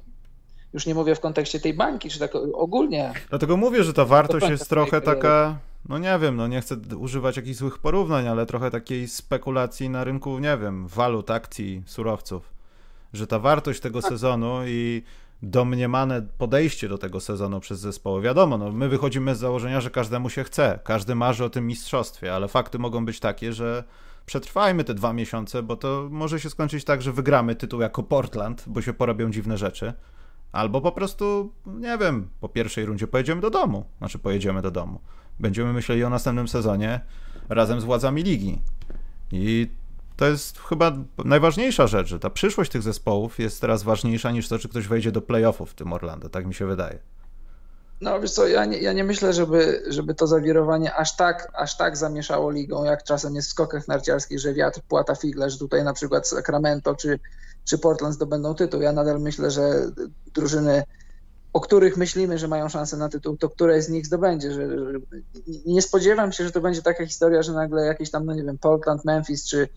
już nie mówię w kontekście tej bańki, czy tak ogólnie. Dlatego mówię, że ta wartość jest trochę taka, no nie wiem, no nie chcę używać jakichś złych porównań, ale trochę takiej spekulacji na rynku, nie wiem, walut, akcji, surowców. Że ta wartość tego tak. sezonu i domniemane podejście do tego sezonu przez zespoły. Wiadomo, no, my wychodzimy z założenia, że każdemu się chce, każdy marzy o tym mistrzostwie, ale fakty mogą być takie, że przetrwajmy te dwa miesiące, bo to może się skończyć tak, że wygramy tytuł jako Portland, bo się porobią dziwne rzeczy Albo po prostu, nie wiem, po pierwszej rundzie pojedziemy do domu. Znaczy, pojedziemy do domu. Będziemy myśleli o następnym sezonie razem z władzami ligi. I to jest chyba najważniejsza rzecz, że ta przyszłość tych zespołów jest teraz ważniejsza niż to, czy ktoś wejdzie do playoffów w tym Orlando. Tak mi się wydaje. No wiesz co, ja nie, ja nie myślę, żeby, żeby to zawirowanie aż tak, aż tak zamieszało ligą, jak czasem jest w skokach narciarskich, że wiatr płata figle, że tutaj na przykład Sacramento czy, czy Portland zdobędą tytuł. Ja nadal myślę, że drużyny, o których myślimy, że mają szansę na tytuł, to któreś z nich zdobędzie. Że, że, nie spodziewam się, że to będzie taka historia, że nagle jakieś tam, no nie wiem, Portland, Memphis czy,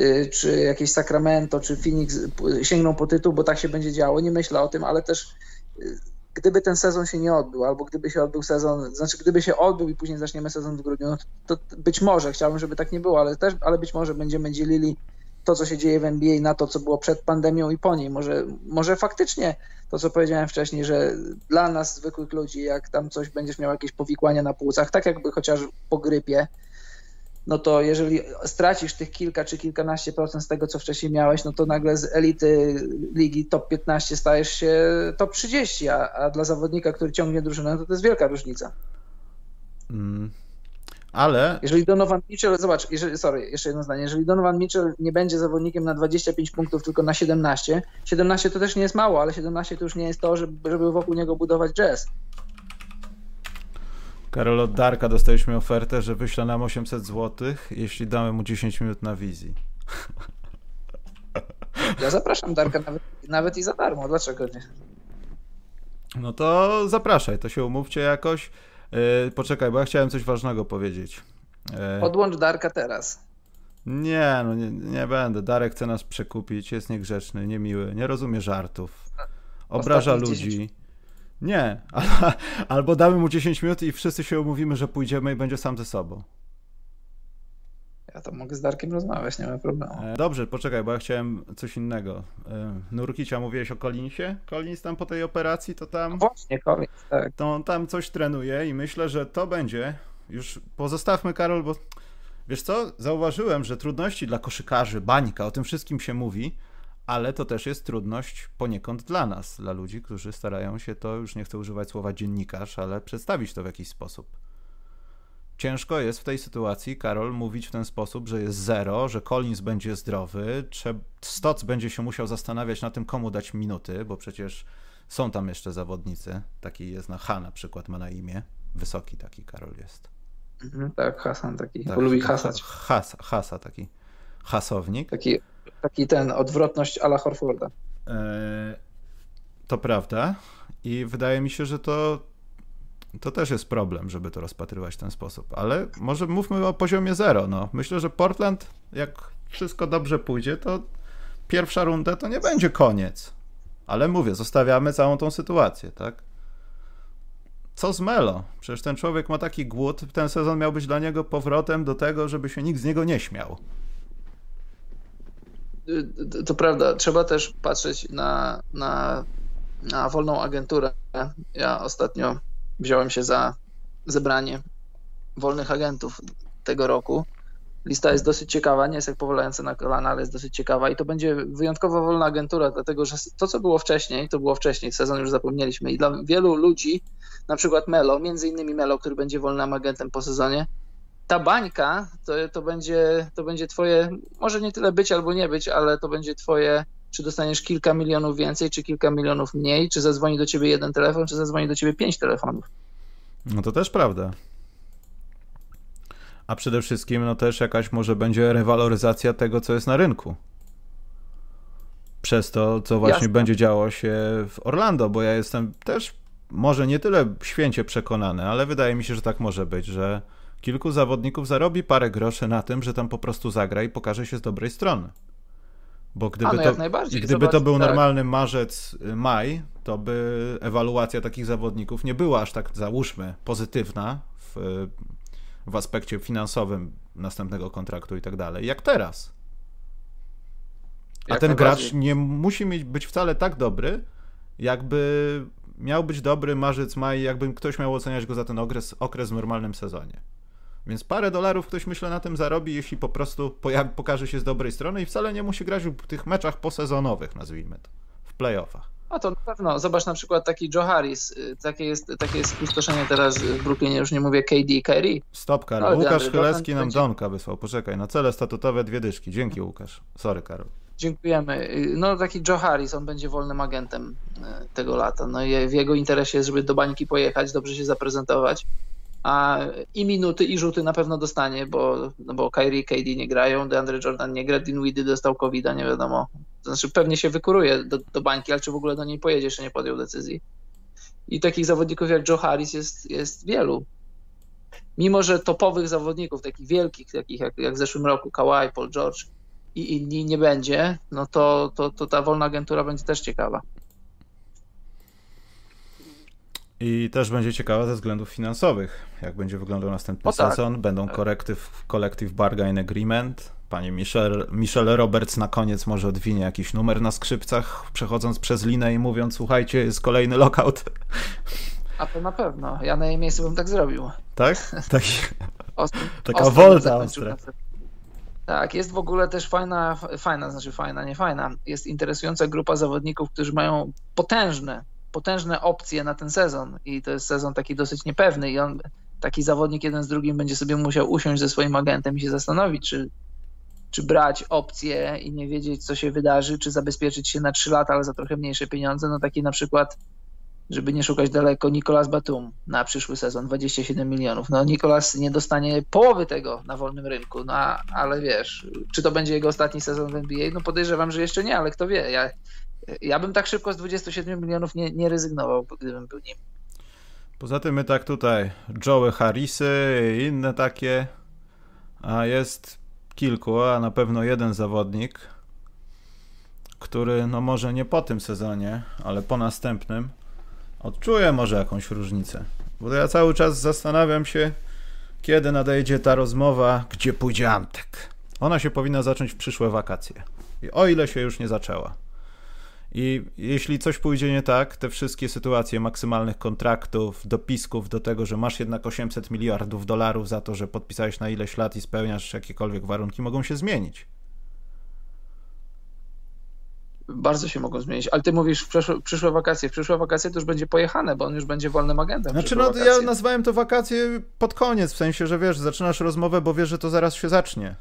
y, czy jakieś Sacramento, czy Phoenix sięgną po tytuł, bo tak się będzie działo. Nie myślę o tym, ale też y, gdyby ten sezon się nie odbył, albo gdyby się odbył sezon, znaczy gdyby się odbył i później zaczniemy sezon w grudniu, to, to być może, chciałbym, żeby tak nie było, ale też, ale być może będziemy dzielili to, co się dzieje w NBA na to, co było przed pandemią i po niej. Może, może faktycznie to, co powiedziałem wcześniej, że dla nas, zwykłych ludzi, jak tam coś będziesz miał jakieś powikłania na płucach, tak jakby chociaż po grypie, no to jeżeli stracisz tych kilka czy kilkanaście procent z tego, co wcześniej miałeś, no to nagle z elity ligi top 15 stajesz się top 30, a, a dla zawodnika, który ciągnie drużynę, to to jest wielka różnica. Mm. Ale. Jeżeli Donovan Mitchell, zobacz, jeżeli, sorry, jeszcze jedno zdanie. Jeżeli Donovan Mitchell nie będzie zawodnikiem na 25 punktów, tylko na 17, 17 to też nie jest mało, ale 17 to już nie jest to, żeby, żeby wokół niego budować jazz. Karol, od Darka dostaliśmy ofertę, że wyśle nam 800 zł, jeśli damy mu 10 minut na wizji. Ja zapraszam Darka nawet, nawet i za darmo, dlaczego nie? No to zapraszaj, to się umówcie jakoś. Yy, poczekaj, bo ja chciałem coś ważnego powiedzieć. Yy, Podłącz Darka teraz. Nie, no nie, nie będę. Darek chce nas przekupić, jest niegrzeczny, niemiły, nie rozumie żartów. Obraża ludzi. 10. Nie, (laughs) albo damy mu 10 minut i wszyscy się umówimy, że pójdziemy i będzie sam ze sobą. Ja to mogę z Darkiem rozmawiać, nie ma problemu. E, dobrze, poczekaj, bo ja chciałem coś innego. E, Nurkicia, mówiłeś o Collinsie? Collins tam po tej operacji, to tam... No właśnie, Collins, tak. To on tam coś trenuje i myślę, że to będzie... Już pozostawmy, Karol, bo wiesz co? Zauważyłem, że trudności dla koszykarzy, bańka, o tym wszystkim się mówi, ale to też jest trudność poniekąd dla nas, dla ludzi, którzy starają się to, już nie chcę używać słowa dziennikarz, ale przedstawić to w jakiś sposób. Ciężko jest w tej sytuacji, Karol, mówić w ten sposób, że jest zero, że Collins będzie zdrowy, Stoc będzie się musiał zastanawiać na tym, komu dać minuty, bo przecież są tam jeszcze zawodnicy. Taki jest na H na przykład ma na imię. Wysoki taki Karol jest. Mhm, tak, Hasan taki. Tak, lubi hasać. Has, hasa taki. Hasownik. Taki, taki ten, odwrotność ala Horforda. E, to prawda. I wydaje mi się, że to to też jest problem, żeby to rozpatrywać w ten sposób. Ale może mówmy o poziomie zero. No. Myślę, że Portland, jak wszystko dobrze pójdzie, to pierwsza runda to nie będzie koniec. Ale mówię, zostawiamy całą tą sytuację, tak? Co z Melo? Przecież ten człowiek ma taki głód, ten sezon miał być dla niego powrotem do tego, żeby się nikt z niego nie śmiał. To prawda, trzeba też patrzeć na, na, na wolną agenturę. Ja ostatnio wziąłem się za zebranie wolnych agentów tego roku. Lista jest dosyć ciekawa, nie jest jak powalająca na kolana, ale jest dosyć ciekawa i to będzie wyjątkowo wolna agentura, dlatego że to, co było wcześniej, to było wcześniej, sezon już zapomnieliśmy i dla wielu ludzi, na przykład Melo, między innymi Melo, który będzie wolnym agentem po sezonie, ta bańka to, to, będzie, to będzie twoje, może nie tyle być albo nie być, ale to będzie twoje czy dostaniesz kilka milionów więcej, czy kilka milionów mniej, czy zadzwoni do ciebie jeden telefon, czy zadzwoni do ciebie pięć telefonów. No to też prawda. A przede wszystkim, no też jakaś może będzie rewaloryzacja tego, co jest na rynku. Przez to, co właśnie Jasne. będzie działo się w Orlando, bo ja jestem też może nie tyle święcie przekonany, ale wydaje mi się, że tak może być, że kilku zawodników zarobi parę groszy na tym, że tam po prostu zagra i pokaże się z dobrej strony. Bo gdyby, no to, gdyby Zobacz, to był tak. normalny marzec, y, maj, to by ewaluacja takich zawodników nie była aż tak, załóżmy, pozytywna w, w aspekcie finansowym następnego kontraktu i tak dalej, jak teraz. A jak ten gracz nie musi mieć, być wcale tak dobry, jakby miał być dobry marzec, maj, jakby ktoś miał oceniać go za ten okres, okres w normalnym sezonie. Więc parę dolarów ktoś myślę na tym zarobi, jeśli po prostu pokaże się z dobrej strony i wcale nie musi grać w tych meczach posezonowych, nazwijmy to, w playoffach. A to na pewno. Zobacz na przykład taki Joe Harris. Y, takie jest, takie jest spustoszenie teraz w Brooklynie, już nie mówię KD i Kyrie. Stop, Karol. No, Łukasz Chylecki nam będzie... Donka wysłał. Poczekaj, na cele statutowe dwie dyszki. Dzięki, Łukasz. Sorry, Karol. Dziękujemy. Y, no taki Joe Harris, on będzie wolnym agentem y, tego lata. No i w jego interesie jest, żeby do bańki pojechać, dobrze się zaprezentować a i minuty, i rzuty na pewno dostanie, bo, no bo Kyrie KD nie grają, DeAndre Jordan nie gra, Dinwiddie dostał covid nie wiadomo. To znaczy pewnie się wykuruje do, do bańki, ale czy w ogóle do niej pojedzie, jeszcze nie podjął decyzji. I takich zawodników jak Joe Harris jest, jest wielu. Mimo, że topowych zawodników, takich wielkich, takich jak, jak w zeszłym roku Kawhi, Paul George i inni nie będzie, no to, to, to ta wolna agentura będzie też ciekawa. I też będzie ciekawa ze względów finansowych, jak będzie wyglądał następny o, tak. sezon. Będą tak. korekty w Collective Bargain Agreement. Pani Michelle, Michelle Roberts na koniec może odwinie jakiś numer na skrzypcach, przechodząc przez linę i mówiąc, słuchajcie, jest kolejny lockout. A to na pewno. Ja na jej miejscu bym tak zrobił. Tak? Taki, taka wolta ostra. Tak, jest w ogóle też fajna, fajna, znaczy fajna, nie fajna, jest interesująca grupa zawodników, którzy mają potężne potężne opcje na ten sezon i to jest sezon taki dosyć niepewny i on taki zawodnik jeden z drugim będzie sobie musiał usiąść ze swoim agentem i się zastanowić, czy, czy brać opcje i nie wiedzieć, co się wydarzy, czy zabezpieczyć się na 3 lata, ale za trochę mniejsze pieniądze. No taki na przykład, żeby nie szukać daleko, Nicolas Batum na przyszły sezon, 27 milionów. No Nicolas nie dostanie połowy tego na wolnym rynku, no ale wiesz, czy to będzie jego ostatni sezon w NBA? No podejrzewam, że jeszcze nie, ale kto wie. Ja, ja bym tak szybko z 27 milionów nie, nie rezygnował, gdybym był nim. Poza tym my tak tutaj Joe Harrisy i inne takie, a jest kilku, a na pewno jeden zawodnik, który no może nie po tym sezonie, ale po następnym odczuje może jakąś różnicę. Bo ja cały czas zastanawiam się, kiedy nadejdzie ta rozmowa, gdzie pójdzie Antek. Ona się powinna zacząć w przyszłe wakacje. I o ile się już nie zaczęła. I jeśli coś pójdzie nie tak, te wszystkie sytuacje maksymalnych kontraktów, dopisków do tego, że masz jednak 800 miliardów dolarów za to, że podpisałeś na ileś lat i spełniasz jakiekolwiek warunki, mogą się zmienić. Bardzo się mogą zmienić, ale ty mówisz w przyszłe, przyszłe wakacje. W przyszłe wakacje to już będzie pojechane, bo on już będzie wolnym agentem. Znaczy, no wakacje. ja nazwałem to wakacje pod koniec, w sensie, że wiesz, zaczynasz rozmowę, bo wiesz, że to zaraz się zacznie.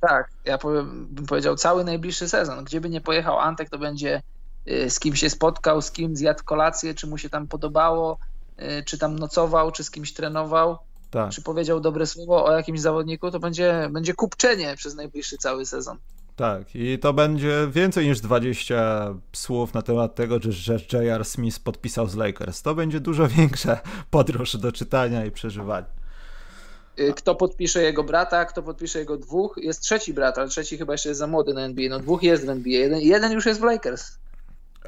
Tak, ja powiem, bym powiedział cały najbliższy sezon. Gdzie by nie pojechał Antek, to będzie z kim się spotkał, z kim zjadł kolację, czy mu się tam podobało, y, czy tam nocował, czy z kimś trenował, tak. czy powiedział dobre słowo o jakimś zawodniku, to będzie, będzie kupczenie przez najbliższy cały sezon. Tak, i to będzie więcej niż 20 słów na temat tego, że J.R. Smith podpisał z Lakers. To będzie dużo (laughs) większa podróż do czytania i przeżywania. Y, kto podpisze jego brata, kto podpisze jego dwóch. Jest trzeci brat, ale trzeci chyba jeszcze jest za młody na NBA. No dwóch jest w NBA, jeden, jeden już jest w Lakers.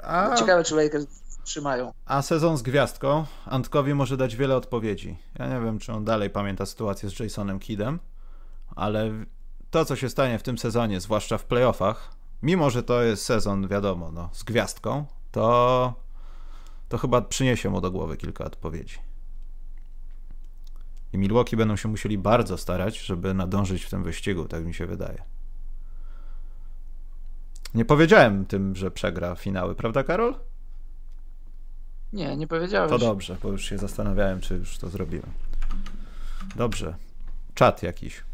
A... Ciekawe, czy Lakers trzymają. A sezon z gwiazdką Antkowi może dać wiele odpowiedzi. Ja nie wiem, czy on dalej pamięta sytuację z Jasonem Kiddem, ale to, co się stanie w tym sezonie, zwłaszcza w playoffach, mimo że to jest sezon, wiadomo, no, z gwiazdką, to, to chyba przyniesie mu do głowy kilka odpowiedzi. I Milwaukee będą się musieli bardzo starać, żeby nadążyć w tym wyścigu, tak mi się wydaje. Nie powiedziałem tym, że przegra finały, prawda, Karol? Nie, nie powiedziałeś. To dobrze, bo już się zastanawiałem, czy już to zrobiłem. Dobrze. Czat jakiś.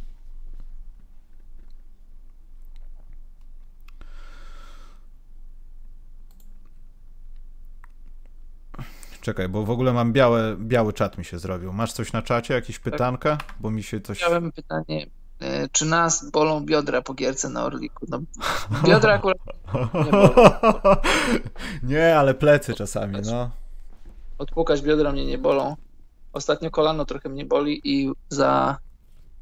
Czekaj, bo w ogóle mam białe, biały czat mi się zrobił. Masz coś na czacie, jakieś tak. pytanka? Bo mi się coś... Miałem pytanie, czy nas bolą biodra po gierce na Orliku? No, biodra akurat nie bolą. (laughs) Nie, ale plecy czasami, no. Odpukać biodra mnie nie bolą. Ostatnio kolano trochę mnie boli i za,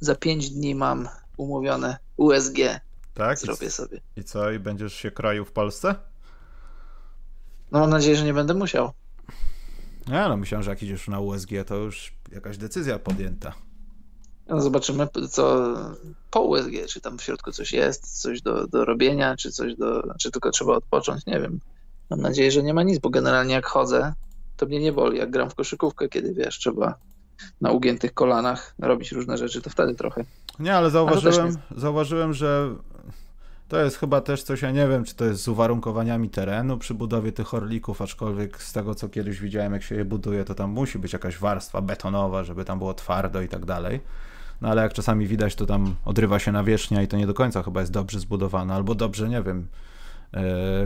za pięć dni mam umówione USG. Tak? Zrobię sobie. I co, i będziesz się kroił w Polsce? No mam nadzieję, że nie będę musiał. Ja no myślałem, że jak idziesz na USG, to już jakaś decyzja podjęta. No zobaczymy, co po USG, czy tam w środku coś jest, coś do, do robienia, czy coś do, czy tylko trzeba odpocząć, nie wiem. Mam nadzieję, że nie ma nic, bo generalnie jak chodzę, to mnie nie boli. Jak gram w koszykówkę, kiedy wiesz, trzeba na ugiętych kolanach robić różne rzeczy, to wtedy trochę. Nie, ale zauważyłem, zauważyłem, że to jest chyba też coś, ja nie wiem, czy to jest z uwarunkowaniami terenu przy budowie tych orlików, aczkolwiek z tego, co kiedyś widziałem, jak się je buduje, to tam musi być jakaś warstwa betonowa, żeby tam było twardo i tak dalej no ale jak czasami widać, to tam odrywa się nawierzchnia i to nie do końca chyba jest dobrze zbudowane, albo dobrze, nie wiem, yy,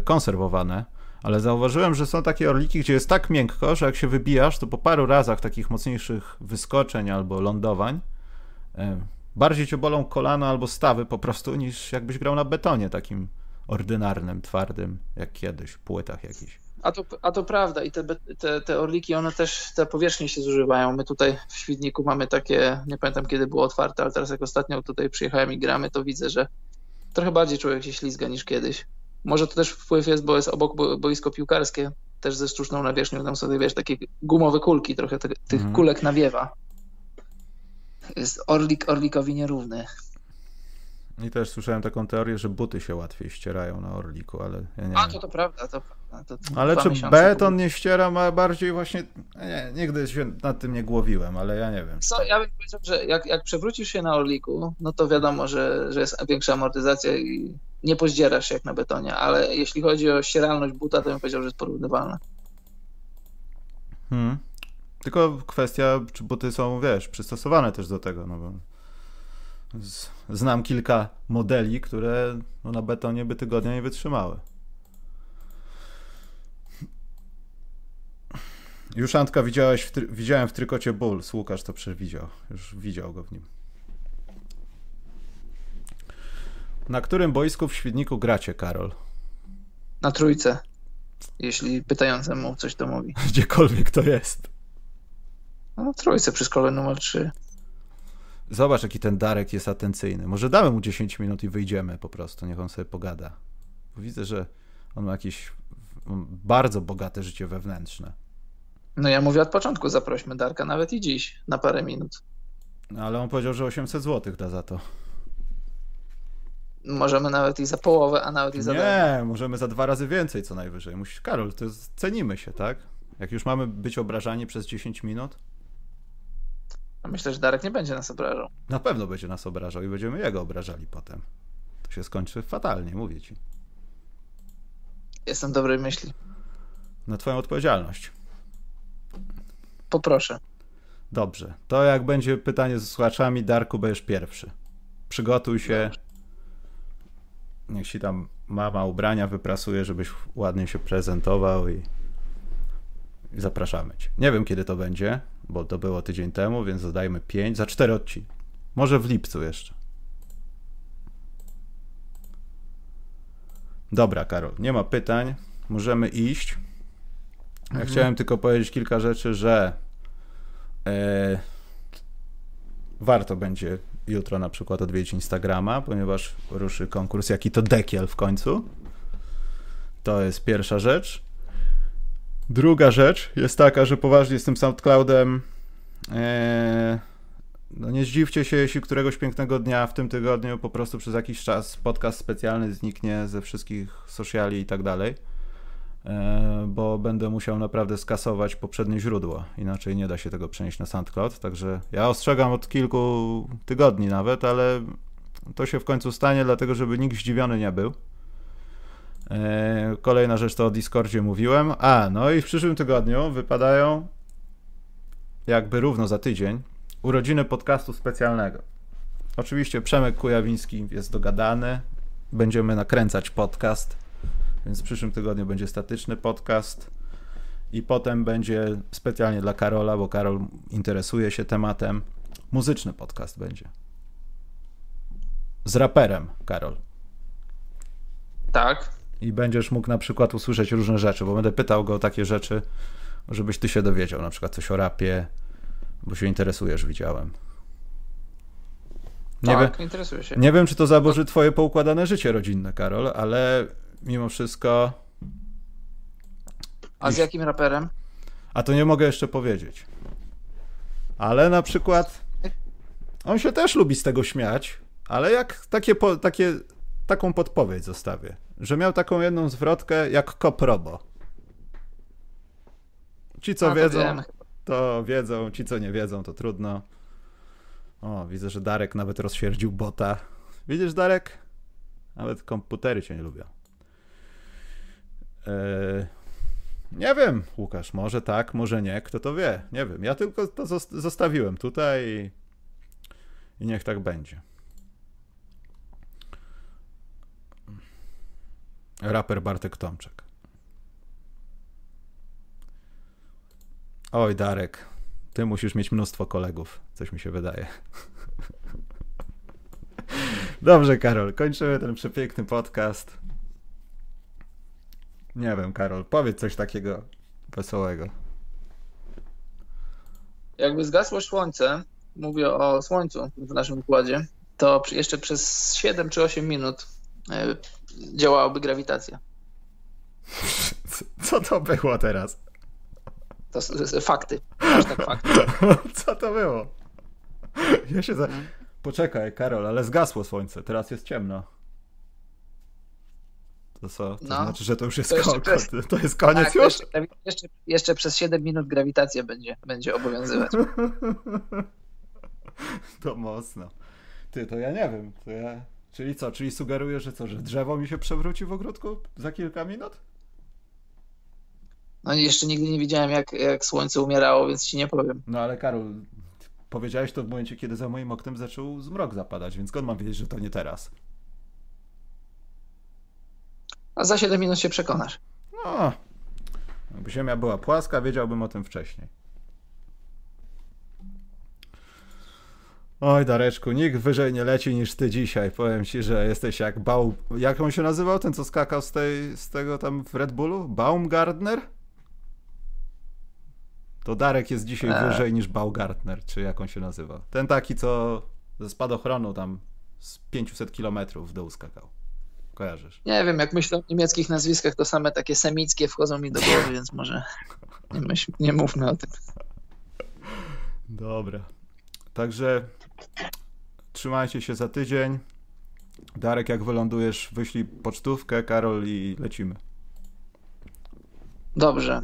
konserwowane. Ale zauważyłem, że są takie orliki, gdzie jest tak miękko, że jak się wybijasz, to po paru razach takich mocniejszych wyskoczeń albo lądowań yy, bardziej cię bolą kolana albo stawy po prostu, niż jakbyś grał na betonie takim ordynarnym, twardym, jak kiedyś, płytach jakichś. A to, a to prawda i te, te, te orliki, one też, te powierzchnie się zużywają. My tutaj w Świdniku mamy takie, nie pamiętam kiedy było otwarte, ale teraz jak ostatnio tutaj przyjechałem i gramy, to widzę, że trochę bardziej człowiek się ślizga niż kiedyś. Może to też wpływ jest, bo jest obok boisko piłkarskie, też ze sztuczną nawierzchnią, tam sobie, wiesz, takie gumowe kulki, trochę te, tych mhm. kulek nawiewa. Jest orlik orlikowi nierówny. I też słyszałem taką teorię, że buty się łatwiej ścierają na Orliku, ale ja nie A, to to prawda, to, to Ale czy beton nie ściera, ma bardziej właśnie, nie, nigdy się nad tym nie głowiłem, ale ja nie wiem. Co, ja bym powiedział, że jak, jak przewrócisz się na Orliku, no to wiadomo, że, że jest większa amortyzacja i nie pozdzierasz się jak na betonie, ale jeśli chodzi o ścieralność buta, to bym powiedział, że jest porównywalna. Hmm. Tylko kwestia, czy buty są, wiesz, przystosowane też do tego, no bo znam kilka modeli, które no, na betonie by tygodnia nie wytrzymały. Już Antka widziałeś w, widziałem w trykocie Bulls. Łukasz to przewidział. Już widział go w nim. Na którym boisku w Świdniku gracie, Karol? Na trójce. Jeśli pytającemu coś to mówi. (laughs) Gdziekolwiek to jest. No, na trójce przy szkole numer 3. Zobacz, jaki ten Darek jest atencyjny. Może damy mu 10 minut i wyjdziemy po prostu. Niech on sobie pogada. Bo widzę, że on ma jakieś bardzo bogate życie wewnętrzne. No ja mówię od początku, zaprośmy Darka, nawet i dziś, na parę minut. No ale on powiedział, że 800 zł da za to. Możemy nawet i za połowę, a nawet i za Nie, darmo. możemy za dwa razy więcej co najwyżej. Musisz, Karol, to jest, cenimy się, tak? Jak już mamy być obrażani przez 10 minut, Myślę, że Darek nie będzie nas obrażał. na pewno będzie nas obrażał i będziemy jego obrażali potem. To się skończy fatalnie, mówię ci. Jestem dobrej myśli. Na twoją odpowiedzialność. Poproszę. Dobrze. To jak będzie pytanie z słuchaczami, Darku, będziesz pierwszy. Przygotuj się. Dobrze. Niech ci tam mama ubrania wyprasuje, żebyś ładnie się prezentował i, i zapraszamy cię. Nie wiem, kiedy to będzie, bo to było tydzień temu, więc zadajmy 5 za 4 odcinki. Może w lipcu jeszcze. Dobra, Karol, nie ma pytań. Możemy iść. Ja Mhm. chciałem tylko powiedzieć kilka rzeczy, że e, warto będzie jutro na przykład odwiedzić Instagrama, ponieważ ruszy konkurs Jaki to dekiel w końcu. To jest pierwsza rzecz. Druga rzecz jest taka, że poważnie z tym SoundCloudem e, no nie zdziwcie się, jeśli któregoś pięknego dnia w tym tygodniu po prostu przez jakiś czas podcast specjalny zniknie ze wszystkich sociali i tak dalej, e, bo będę musiał naprawdę skasować poprzednie źródło, inaczej nie da się tego przenieść na SoundCloud, także ja ostrzegam od kilku tygodni nawet, ale to się w końcu stanie, dlatego żeby nikt zdziwiony nie był. E, Kolejna rzecz to o Discordzie mówiłem. A, no i w przyszłym tygodniu wypadają jakby równo za tydzień urodziny podcastu specjalnego. Oczywiście Przemek Kujawiński jest dogadany. Będziemy nakręcać podcast, więc w przyszłym tygodniu będzie statyczny podcast i potem będzie specjalnie dla Karola, bo Karol interesuje się tematem. Muzyczny podcast będzie. Z raperem, Karol. Tak. I będziesz mógł na przykład usłyszeć różne rzeczy, bo będę pytał go o takie rzeczy, żebyś ty się dowiedział, na przykład coś o rapie, bo się interesujesz, widziałem. Nie, tak, wiem, interesuję się. nie wiem, czy to zaburzy twoje poukładane życie rodzinne, Karol, ale mimo wszystko... A z jakim raperem? A to nie mogę jeszcze powiedzieć. Ale na przykład on się też lubi z tego śmiać, ale jak takie, takie taką podpowiedź zostawię, że miał taką jedną zwrotkę jak Koprobo. Ci co A, to wiedzą, wiem. to wiedzą, ci co nie wiedzą, to trudno. O, widzę, że Darek nawet rozsierdził bota. Widzisz, Darek? Nawet komputery cię nie lubią. Eee, nie wiem, Łukasz, może tak, może nie, kto to wie, nie wiem. Ja tylko to zos- zostawiłem tutaj i, i niech tak będzie. Raper Bartek Tomczek. Oj, Darek, ty musisz mieć mnóstwo kolegów, coś mi się wydaje. (laughs) Dobrze, Karol, kończymy ten przepiękny podcast. Nie wiem, Karol, powiedz coś takiego wesołego. Jakby zgasło słońce, mówię o słońcu w naszym układzie, to jeszcze przez 7 czy 8 minut e, działałaby grawitacja. Co, to było teraz? To fakty. Tak fakty. (laughs) Co to było? Ja się za... Poczekaj, Karol, ale zgasło słońce, teraz jest ciemno. To co? To No. znaczy, że to już jest, To jeszcze ko- przez- to jest koniec Tak, już? jeszcze, jeszcze, jeszcze przez 7 minut grawitacja będzie, będzie obowiązywać. (laughs) To mocno. Ty, to ja nie wiem. To ja... Czyli co? Czyli sugeruję, że co? Że drzewo mi się przewróci w ogródku za kilka minut? No jeszcze nigdy nie widziałem, jak, jak słońce umierało, więc ci nie powiem. No ale Karol, powiedziałeś to w momencie, kiedy za moim oknem zaczął zmrok zapadać, więc skąd mam wiedzieć, że to nie teraz? A za 7 minut się przekonasz. No, jakby ziemia była płaska, wiedziałbym o tym wcześniej. Oj, Dareczku, nikt wyżej nie leci niż ty dzisiaj. Powiem ci, że jesteś jak Baum... Jak on się nazywał, ten co skakał z, tej, z tego tam w Red Bullu? Baumgartner? To Darek jest dzisiaj Eee. wyżej niż Baumgartner, czy jak on się nazywa. Ten taki, co ze spadochronu tam z 500 kilometrów w dół skakał. Kojarzysz? Nie wiem, jak myślę o niemieckich nazwiskach, to same takie semickie wchodzą mi do głowy, więc może nie, myśl, nie mówmy o tym. Dobra. Także trzymajcie się za tydzień. Darek, jak wylądujesz, wyślij pocztówkę, Karol i lecimy. Dobrze.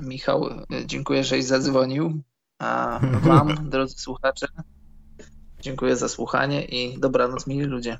Michał, dziękuję, żeś zadzwonił. A wam, (laughs) drodzy słuchacze, dziękuję za słuchanie i dobranoc, mili ludzie.